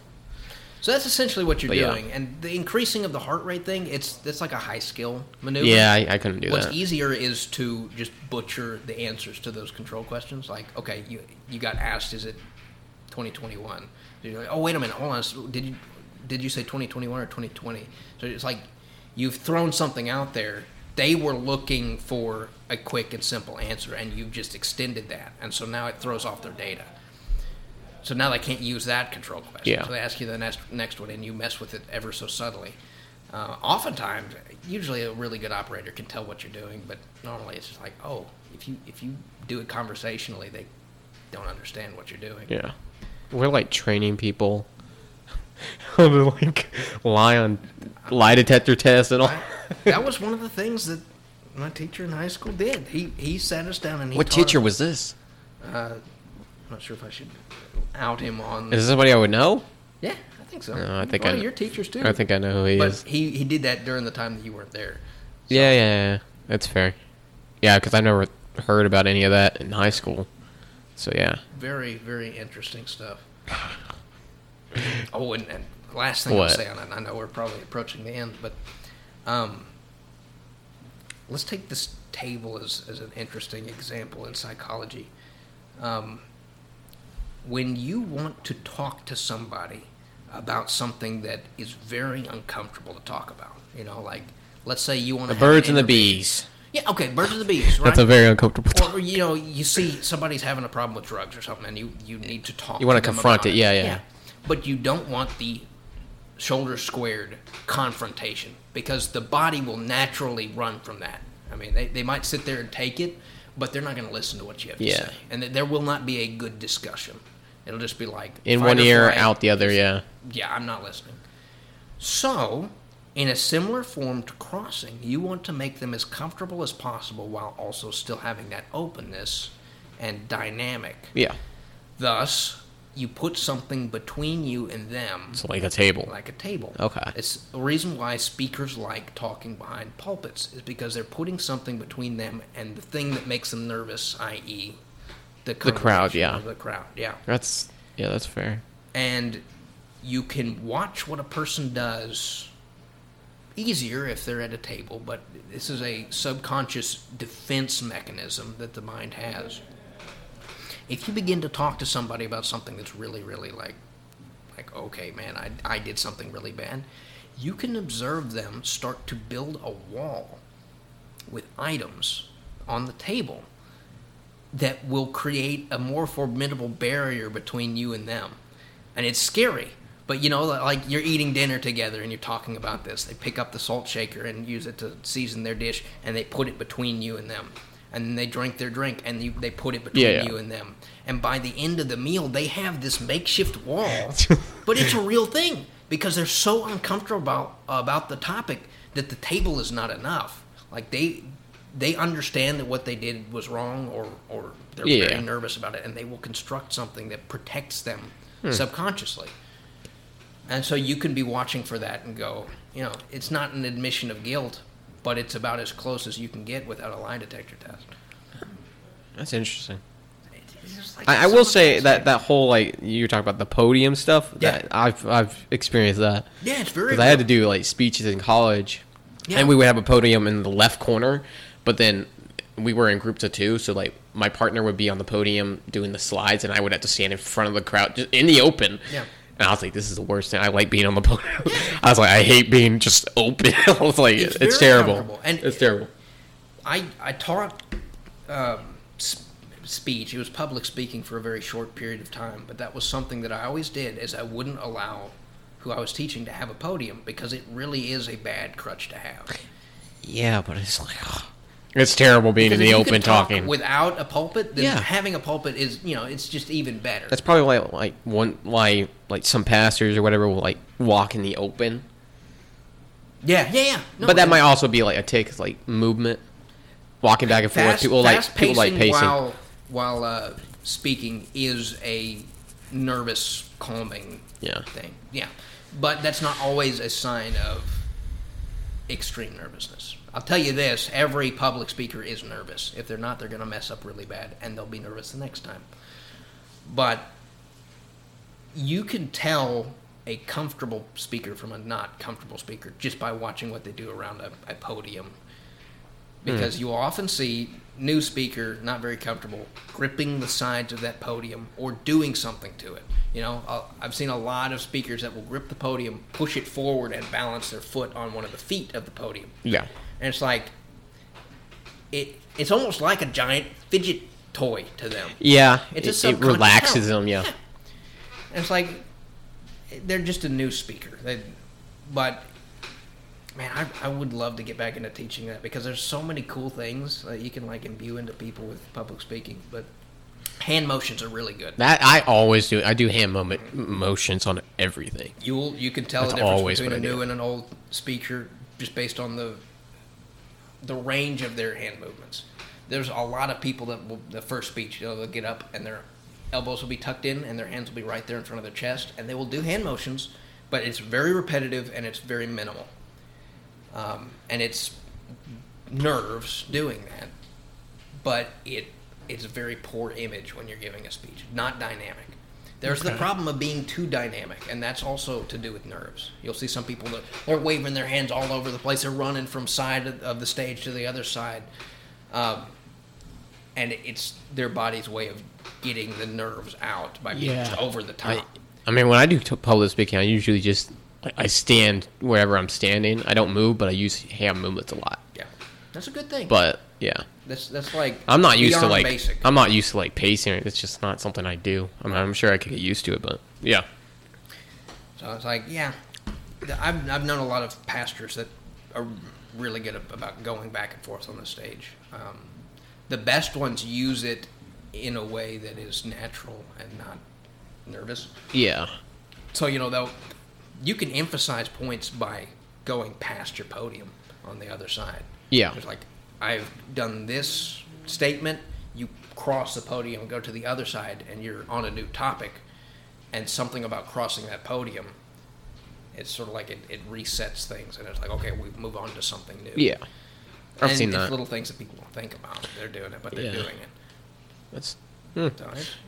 Speaker 2: So that's essentially what you're
Speaker 1: But yeah.
Speaker 2: doing, and the increasing of the heart rate thing. It's that's like a high skill maneuver.
Speaker 1: Yeah, I, I couldn't do
Speaker 2: What's
Speaker 1: that.
Speaker 2: What's easier is to just butcher the answers to those control questions. Like, okay, you you got asked, is it 2021? You're like, oh, wait a minute, hold on. Did you did you say 2021 or 2020? So it's like you've thrown something out there. They were looking for a quick and simple answer, and you've just extended that, and so now it throws off their data. So now they can't use that control question.
Speaker 1: Yeah.
Speaker 2: So they ask you the next next one, and you mess with it ever so subtly. Uh, oftentimes, usually a really good operator can tell what you're doing, but normally it's just like, oh, if you if you do it conversationally, they don't understand what you're doing.
Speaker 1: Yeah. We're like training people to like lie on lie detector tests and all.
Speaker 2: I- that was one of the things that my teacher in high school did. He he sat us down and he
Speaker 1: What teacher
Speaker 2: us-
Speaker 1: was this?
Speaker 2: Uh, not sure if I should out him on.
Speaker 1: Is this somebody I would know?
Speaker 2: yeah, I think so.
Speaker 1: No, I think
Speaker 2: one
Speaker 1: I-
Speaker 2: of your teachers too.
Speaker 1: I think I know who he
Speaker 2: but
Speaker 1: is.
Speaker 2: he he did that during the time that you weren't there.
Speaker 1: Yeah, yeah, yeah. That's fair. Yeah, because I never heard about any of that in high school. So yeah.
Speaker 2: Very very interesting stuff. oh, and, and last thing I'll
Speaker 1: What?
Speaker 2: say on it. I know we're probably approaching the end, but um, let's take this table as as an interesting example in psychology. Um, when you want to talk to somebody about something that is very uncomfortable to talk about, you know, like let's say you want
Speaker 1: The
Speaker 2: to
Speaker 1: birds and the bees.
Speaker 2: Yeah, okay, birds and the bees, right?
Speaker 1: That's a very uncomfortable
Speaker 2: or you know, you see somebody's having a problem with drugs or something, and you you need to talk.
Speaker 1: You wanna
Speaker 2: to
Speaker 1: confront
Speaker 2: about
Speaker 1: it, yeah, yeah.
Speaker 2: But you don't want the shoulders squared confrontation because the body will naturally run from that. I mean, they, they might sit there and take it, but they're not going to listen to what you have to say, and th- there will not be a good discussion. It'll just be like
Speaker 1: In one ear,
Speaker 2: flight.
Speaker 1: out the other, yeah.
Speaker 2: Yeah, I'm not listening. So, in a similar form to crossing, you want to make them as comfortable as possible while also still having that openness and dynamic.
Speaker 1: Yeah.
Speaker 2: Thus, you put something between you and them,
Speaker 1: So like a table.
Speaker 2: like a table.
Speaker 1: Okay.
Speaker 2: It's the reason why speakers like talking behind pulpits is because they're putting something between them and the thing that makes them nervous, i.e., the
Speaker 1: crowd, yeah.
Speaker 2: The crowd, yeah
Speaker 1: That's yeah, that's fair.
Speaker 2: and you can watch what a person does easier if they're at a table but this is a subconscious defense mechanism that the mind has if you begin to talk to somebody about something that's really really like like okay man i, I did something really bad you can observe them start to build a wall with items on the table that will create a more formidable barrier between you and them. And it's scary. But you know, like you're eating dinner together and you're talking about this. They pick up the salt shaker and use it to season their dish, and they put it between you and them. And then they drink their drink, and you, they put it between
Speaker 1: Yeah, yeah.
Speaker 2: you and them. And by the end of the meal, they have this makeshift wall, but it's a real thing because they're so uncomfortable about, about the topic that the table is not enough. Like they they understand that what they did was wrong or, or they're
Speaker 1: Yeah.
Speaker 2: very nervous about it and they will construct something that protects them
Speaker 1: Hmm.
Speaker 2: subconsciously and so you can be watching for that and go you know it's not an admission of guilt but it's about as close as you can get without a lie detector test
Speaker 1: That's interesting.
Speaker 2: Like
Speaker 1: I, I will say
Speaker 2: fascinating.
Speaker 1: that that whole like you were talking about the podium stuff.
Speaker 2: Yeah.
Speaker 1: That I've I've experienced that
Speaker 2: yeah it's very
Speaker 1: because I had to do like speeches in college,
Speaker 2: Yeah.
Speaker 1: and we would have a podium in the left corner, but then we were in groups of two, so like my partner would be on the podium doing the slides, and I would have to stand in front of the crowd just in the open.
Speaker 2: Yeah.
Speaker 1: And I was like, "This is the worst thing. I like being on the podium." I was like, "I hate being just open." I was like,
Speaker 2: It's
Speaker 1: "It's, terrible.
Speaker 2: And-
Speaker 1: it's terrible."
Speaker 2: I I taught um, speech. It was public speaking for a very short period of time, but that was something that I always did. Is I wouldn't allow who I was teaching to have a podium because it really is a bad crutch to have.
Speaker 1: Yeah, but it's like, it's terrible being
Speaker 2: Because
Speaker 1: in the open
Speaker 2: talk
Speaker 1: talking.
Speaker 2: without a pulpit. Then
Speaker 1: Yeah.
Speaker 2: having a pulpit is you know it's just even better.
Speaker 1: That's probably why like one why like some pastors or whatever will like walk in the open.
Speaker 2: yeah, yeah, yeah. No,
Speaker 1: but that might also be like a tick like movement, walking back and forth. People like
Speaker 2: fast
Speaker 1: people like
Speaker 2: pacing
Speaker 1: pacing.
Speaker 2: while while uh, speaking is a nervous calming
Speaker 1: Yeah.
Speaker 2: thing. Yeah, but that's not always a sign of extreme nervousness. I'll tell you this: every public speaker is nervous. If they're not, they're going to mess up really bad, and they'll be nervous the next time. But you can tell a comfortable speaker from a not comfortable speaker just by watching what they do around a, a podium. Hmm. Because you will often see new speaker not very comfortable gripping the sides of that podium or doing something to it. You know, i I've seen a lot of speakers that will grip the podium, push it forward, and balance their foot on one of the feet of the podium.
Speaker 1: Yeah.
Speaker 2: And it's like it. It's almost like a giant fidget toy to them.
Speaker 1: Yeah.
Speaker 2: It's
Speaker 1: it, it relaxes
Speaker 2: help.
Speaker 1: them. Yeah.
Speaker 2: And it's like they're just a new speaker. They, but man, I, I would love to get back into teaching that because there's so many cool things that you can like imbue into people with public speaking. But hand motions are really good.
Speaker 1: That I always do. I do hand moment motions on everything.
Speaker 2: You'll you can tell
Speaker 1: That's
Speaker 2: the difference
Speaker 1: always
Speaker 2: between a new and an old speaker just based on the the range of their hand movements. There's a lot of people that will the first speech, you know, they'll get up and their elbows will be tucked in and their hands will be right there in front of their chest, and they will do hand motions, but it's very repetitive and it's very minimal, um, and it's nerves doing that, but it it's a very poor image when you're giving a speech, not dynamic. There's the problem of being too dynamic, and that's also to do with nerves. You'll see some people that they're waving their hands all over the place. They're running from side of- of the stage to the other side, um, and it's their body's way of getting the nerves out by being
Speaker 1: Yeah.
Speaker 2: just over the top.
Speaker 1: I, I mean, when I do public speaking, I usually just I- I stand wherever I'm standing. I don't move, but I use hand movements a lot.
Speaker 2: yeah, that's a good thing.
Speaker 1: But yeah,
Speaker 2: that's that's like
Speaker 1: I'm not used to like
Speaker 2: basic.
Speaker 1: I'm not used to like pacing. It's just not something I do. I mean, I'm sure I could get used to it, but yeah.
Speaker 2: So it's like, yeah. I've, I've known a lot of pastors that are really good about going back and forth on the stage. Um, the best ones use it in a way that is natural and not nervous.
Speaker 1: Yeah.
Speaker 2: So, you know, they'll, you can emphasize points by going past your podium on the other side.
Speaker 1: Yeah.
Speaker 2: It's like, I've done this statement, you cross the podium, go to the other side, and you're on a new topic. And something about crossing that podium, it's sort of like it, it resets things. And it's like, okay, we move on to something new.
Speaker 1: Yeah. I've
Speaker 2: and
Speaker 1: seen
Speaker 2: it's
Speaker 1: that.
Speaker 2: little things that people don't think about. They're doing it, but they're
Speaker 1: Yeah.
Speaker 2: doing it.
Speaker 1: That's hmm.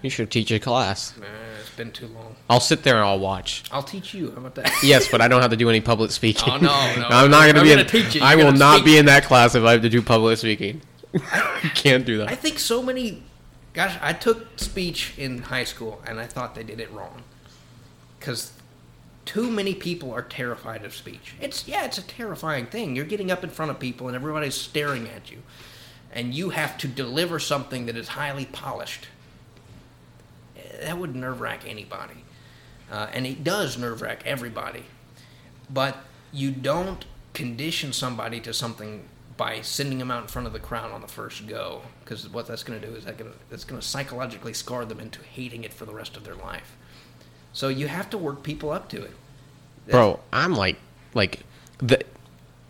Speaker 1: You should teach a class.
Speaker 2: eh, it's been too long.
Speaker 1: I'll sit there and I'll watch.
Speaker 2: I'll teach you. How about that?
Speaker 1: Yes, but I don't have to do any public speaking.
Speaker 2: Oh, no, no.
Speaker 1: I'm not going to be.
Speaker 2: gonna
Speaker 1: in,
Speaker 2: teach you.
Speaker 1: I will not
Speaker 2: speak.
Speaker 1: be in that class if I have to do public speaking. I can't do that.
Speaker 2: I think so many. Gosh, I took speech in high school, and I thought they did it wrong. Because too many people are terrified of speech. It's yeah, it's a terrifying thing. You're getting up in front of people, and everybody's staring at you, and you have to deliver something that is highly polished. That would nerve wrack anybody, uh, and it does nerve wrack everybody. But you don't condition somebody to something by sending them out in front of the crowd on the first go, because what that's going to do is that gonna, that's going to psychologically scar them into hating it for the rest of their life. So you have to work people up to it.
Speaker 1: Bro, I'm like, like the.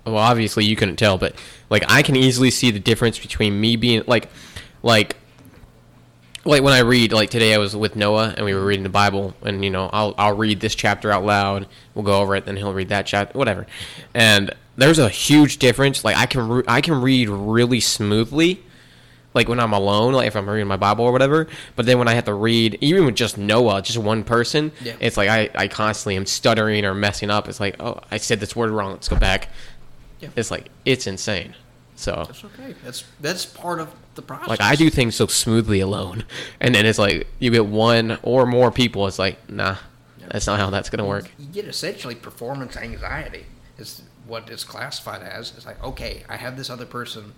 Speaker 1: Well, obviously you couldn't tell, but like I can easily see the difference between me being like, like, like when I read. Like today, I was with Noah and we were reading the Bible, and you know, I'll I'll read this chapter out loud. We'll go over it, then he'll read that chapter, whatever. And there's a huge difference. Like I can re- I can read really smoothly, like when I'm alone, like if I'm reading my Bible or whatever. But then when I have to read, even with just Noah, just one person,
Speaker 2: Yeah.
Speaker 1: it's like I, I constantly am stuttering or messing up. It's like, oh, I said this word wrong. Let's go back.
Speaker 2: Yeah.
Speaker 1: It's like it's insane. So
Speaker 2: That's okay. That's that's part of the process.
Speaker 1: like I do things so smoothly alone, and then it's like you get one or more people. It's like nah, that's not how that's gonna work.
Speaker 2: You get essentially performance anxiety is what it's classified as. It's like, okay, I have this other person,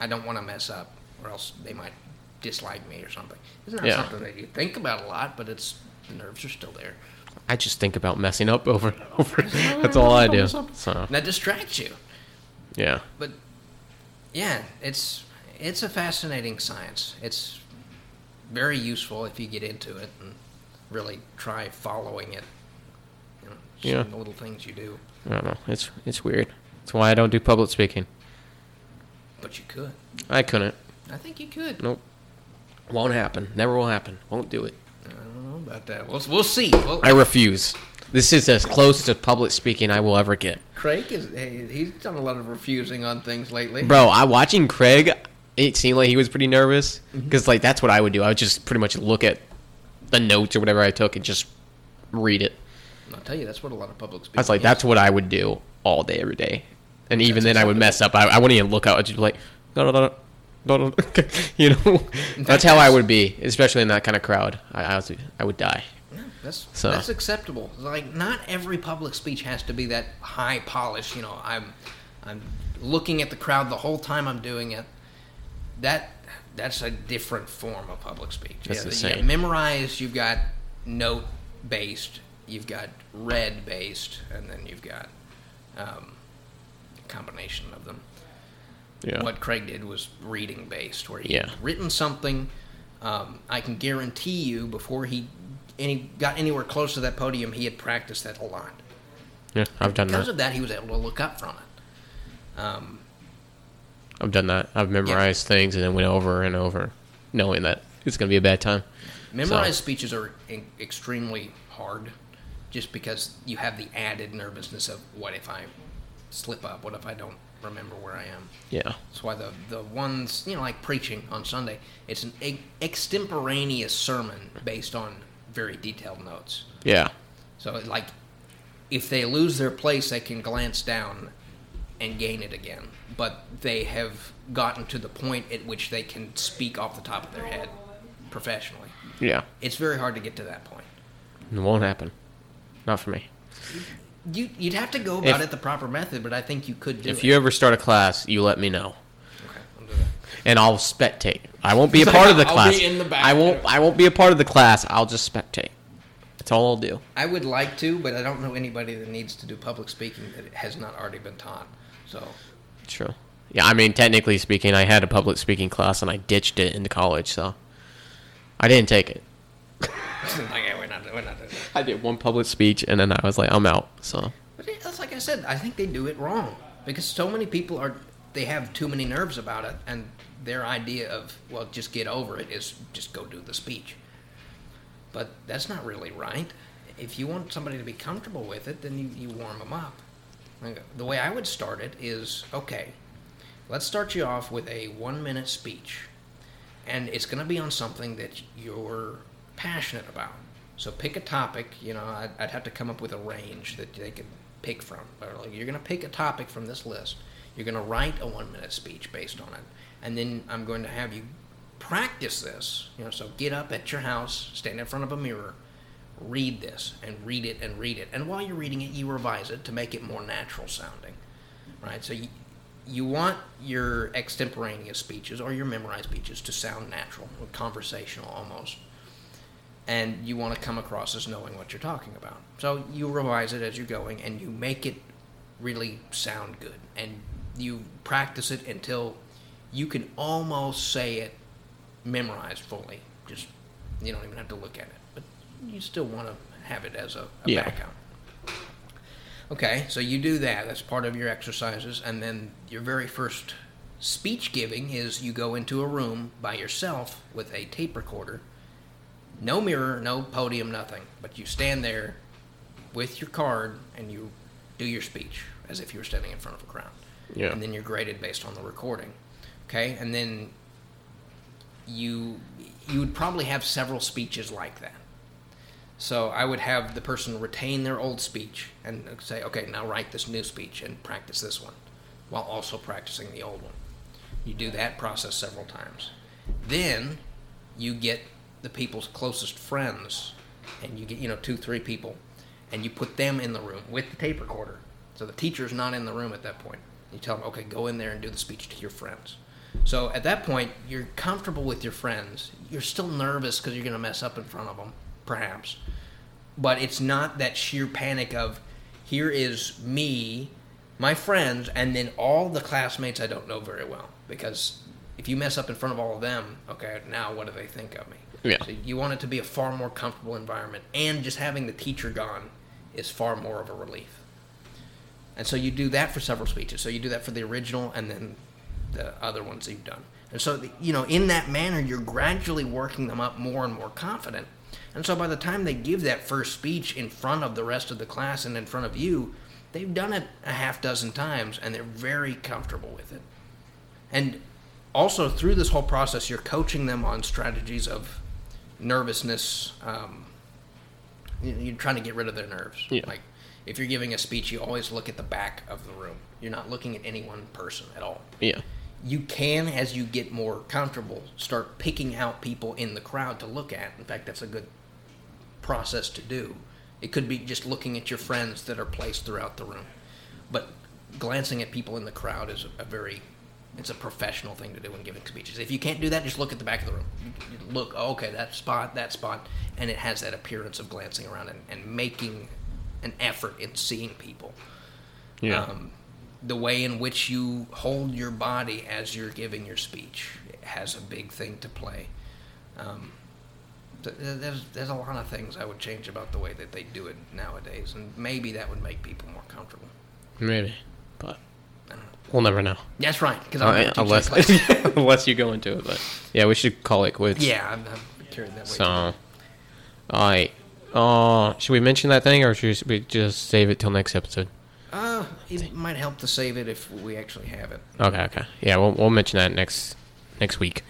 Speaker 2: I don't want to mess up, or else they might dislike me or something. It's not
Speaker 1: Yeah.
Speaker 2: something that you think about a lot, but it's the nerves are still there.
Speaker 1: I just think about messing up over and over. That's all I do. So
Speaker 2: And that distracts you.
Speaker 1: yeah,
Speaker 2: But yeah, it's it's a fascinating science. It's very useful if you get into it and really try following it. You know,
Speaker 1: Yeah.
Speaker 2: the little things you do,
Speaker 1: I don't know. It's it's weird. That's why I don't do public speaking.
Speaker 2: but you could.
Speaker 1: I couldn't.
Speaker 2: I think you could.
Speaker 1: Nope. Won't happen. Never will happen. Won't do it.
Speaker 2: I don't know about that. We'll, we'll see. Well,
Speaker 1: I refuse. This is as close to public speaking I will ever get.
Speaker 2: Craig is he's done a lot of refusing on things lately.
Speaker 1: Bro, I watching Craig. It seemed like he was pretty nervous mm-hmm. because like that's what I would do. I would just pretty much look at the notes or whatever I took and just read it.
Speaker 2: I'll tell you, that's what a lot of public speaking.
Speaker 1: I was like,
Speaker 2: is.
Speaker 1: that's what I would do all day, every day. And even
Speaker 2: That's
Speaker 1: then, I would mess up. I, I wouldn't even look out. I'd just be like, no, no, no, no, no. you know, that's how I would be, especially in that kind of crowd. I, I, was, I would die.
Speaker 2: That's
Speaker 1: So-
Speaker 2: that's acceptable. Like not every public speech has to be that high polish. You know, I'm I'm looking at the crowd the whole time I'm doing it. That that's a different form of public speech.
Speaker 1: That's
Speaker 2: yeah,
Speaker 1: insane.
Speaker 2: You got memorized. You've got note based. You've got read based, and then you've got um, combination of them.
Speaker 1: Yeah.
Speaker 2: What Craig did was reading based, where he
Speaker 1: Yeah.
Speaker 2: written something. Um, I can guarantee you, before he any got anywhere close to that podium, he had practiced that a lot.
Speaker 1: Yeah, I've done
Speaker 2: Because
Speaker 1: that.
Speaker 2: Because of that, he was able to look up from it. Um,
Speaker 1: I've done that. I've memorized things and then went over and over, knowing that it's going to be a bad time.
Speaker 2: memorized
Speaker 1: So-
Speaker 2: speeches are in- extremely hard, just because you have the added nervousness of what if I slip up? What if I don't remember where I am?
Speaker 1: Yeah.
Speaker 2: That's why the the ones you know like preaching on Sunday, it's an e- extemporaneous sermon based on very detailed notes.
Speaker 1: Yeah.
Speaker 2: So like, if they lose their place, they can glance down and gain it again. But they have gotten to the point at which they can speak off the top of their head professionally.
Speaker 1: Yeah.
Speaker 2: It's very hard to get to that point.
Speaker 1: It won't happen. Not for me.
Speaker 2: You you'd have to go about
Speaker 1: If-
Speaker 2: it the proper method, but I think you could do
Speaker 1: If
Speaker 2: it.
Speaker 1: you ever start a class, you let me know,
Speaker 2: okay, I'll do that.
Speaker 1: And I'll spectate. I won't be a part
Speaker 2: like,
Speaker 1: of the
Speaker 2: I'll
Speaker 1: class.
Speaker 2: be in the back.
Speaker 1: I won't. I won't be a part of the class. I'll just spectate. That's all I'll do.
Speaker 2: I would like to, but I don't know anybody that needs to do public speaking that has not already been taught. So
Speaker 1: True. Yeah, I mean, technically speaking, I had a public speaking class and I ditched it in college, so I didn't take it.
Speaker 2: like, yeah, we're not, we're not doing that.
Speaker 1: I did one public speech and then I was like, I'm out. So
Speaker 2: But it, that's like I said. I think they do it wrong because so many people are they have too many nerves about it, and their idea of well, just get over it is just go do the speech. But that's not really right. If you want somebody to be comfortable with it, then you, you warm them up. The way I would start it is okay. Let's start you off with a one minute speech, and it's going to be on something that you're passionate about. So pick a topic. You know, I'd, I'd have to come up with a range that they could pick from. You're going to pick a topic from this list. You're going to write a one minute speech based on it, and then I'm going to have you practice this. You know, so get up at your house, stand in front of a mirror, read this, and read it and read it. And while you're reading it, you revise it to make it more natural sounding. Right. So you, you want your extemporaneous speeches or your memorized speeches to sound natural, or conversational almost. And you want to come across as knowing what you're talking about. So you revise it as you're going and you make it really sound good. And you practice it until you can almost say it memorized fully. Just, you don't even have to look at it. But you still want to have it as a, a
Speaker 1: Yeah.
Speaker 2: backup. Okay, so you do that. That's part of your exercises. And then your very first speech giving is you go into a room by yourself with a tape recorder. No mirror, no podium, nothing. But you stand there with your card and you do your speech as if you were standing in front of a crowd.
Speaker 1: Yeah.
Speaker 2: And then you're graded based on the recording. Okay? And then you you would probably have several speeches like that. So I would have the person retain their old speech and say, okay, now write this new speech and practice this one, while also practicing the old one. You do that process several times. Then you get the people's closest friends, and you get you know two, three people, and you put them in the room with the tape recorder. So the teacher's not in the room at that point. You tell them, okay, go in there and do the speech to your friends. So at that point, you're comfortable with your friends. You're still nervous because you're going to mess up in front of them, perhaps. But it's not that sheer panic of, here is me, my friends, and then all the classmates I don't know very well. Because if you mess up in front of all of them, okay, now what do they think of me?
Speaker 1: Yeah.
Speaker 2: So you want it to be a far more comfortable environment. And just having the teacher gone is far more of a relief. And so you do that for several speeches. So you do that for the original and then the other ones that you've done. And so, the- you know, in that manner, you're gradually working them up more and more confident. And so by the time they give that first speech in front of the rest of the class and in front of you, they've done it a half dozen times and they're very comfortable with it. And also through this whole process, you're coaching them on strategies of nervousness. Um, you- you're trying to get rid of their nerves.
Speaker 1: Yeah.
Speaker 2: Like if you're giving a speech, you always look at the back of the room. You're not looking at any one person at all.
Speaker 1: Yeah.
Speaker 2: You can, as you get more comfortable, start picking out people in the crowd to look at. In fact, that's a good process to do. It could be just looking at your friends that are placed throughout the room, but glancing at people in the crowd is a very it's a professional thing to do when giving speeches. If you can't do that, just look at the back of the room. You, look, oh, okay, that spot, that spot, and it has that appearance of glancing around and, and making an effort in seeing people.
Speaker 1: Yeah.
Speaker 2: Um, the way in which you hold your body as you're giving your speech has a big thing to play. Um, th- th- there's there's a lot of things I would change about the way that they do it nowadays, and maybe that would make people more comfortable.
Speaker 1: Maybe, but
Speaker 2: I don't know.
Speaker 1: we'll never know.
Speaker 2: That's right, because
Speaker 1: Uh, unless
Speaker 2: unless
Speaker 1: you go into it, but yeah, we should call it quits.
Speaker 2: yeah, I'm, I'm that way.
Speaker 1: So, all right. Uh, should we mention that thing, or should we just save it till next episode?
Speaker 2: Uh, it might help to save it if we actually have it.
Speaker 1: Okay, okay. Yeah, we'll we'll mention that next next week.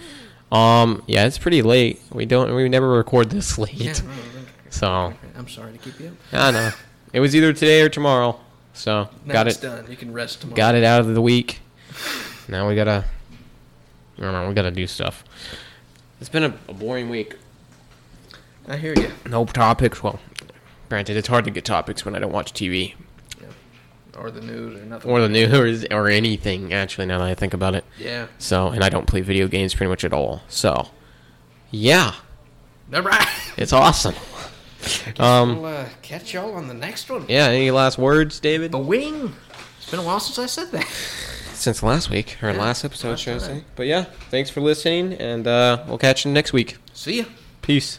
Speaker 1: Um, yeah, it's pretty late. We don't we never record this late.
Speaker 2: Yeah,
Speaker 1: So
Speaker 2: I'm sorry to keep you up.
Speaker 1: I know it was either today or tomorrow. So
Speaker 2: Now
Speaker 1: got
Speaker 2: it's
Speaker 1: it
Speaker 2: done. You can rest tomorrow.
Speaker 1: got it out of the week. Now we gotta. I don't know. We gotta do stuff. It's been a, a boring week.
Speaker 2: I hear you.
Speaker 1: No topics. Well, granted, it's hard to get topics when I don't watch TV
Speaker 2: Or the news or nothing.
Speaker 1: or the news or anything. Actually, now that I think about it.
Speaker 2: Yeah.
Speaker 1: So, and I don't play video games pretty much at all. So, yeah,
Speaker 2: All right.
Speaker 1: it's awesome. Um,
Speaker 2: we'll uh, catch y'all on the next one.
Speaker 1: yeah. Any last words, David?
Speaker 2: The wing. It's been a while since I said that.
Speaker 1: Since last week or
Speaker 2: Yeah,
Speaker 1: last episode, should I say? But yeah, thanks for listening, and uh, we'll catch you next week.
Speaker 2: See ya.
Speaker 1: Peace.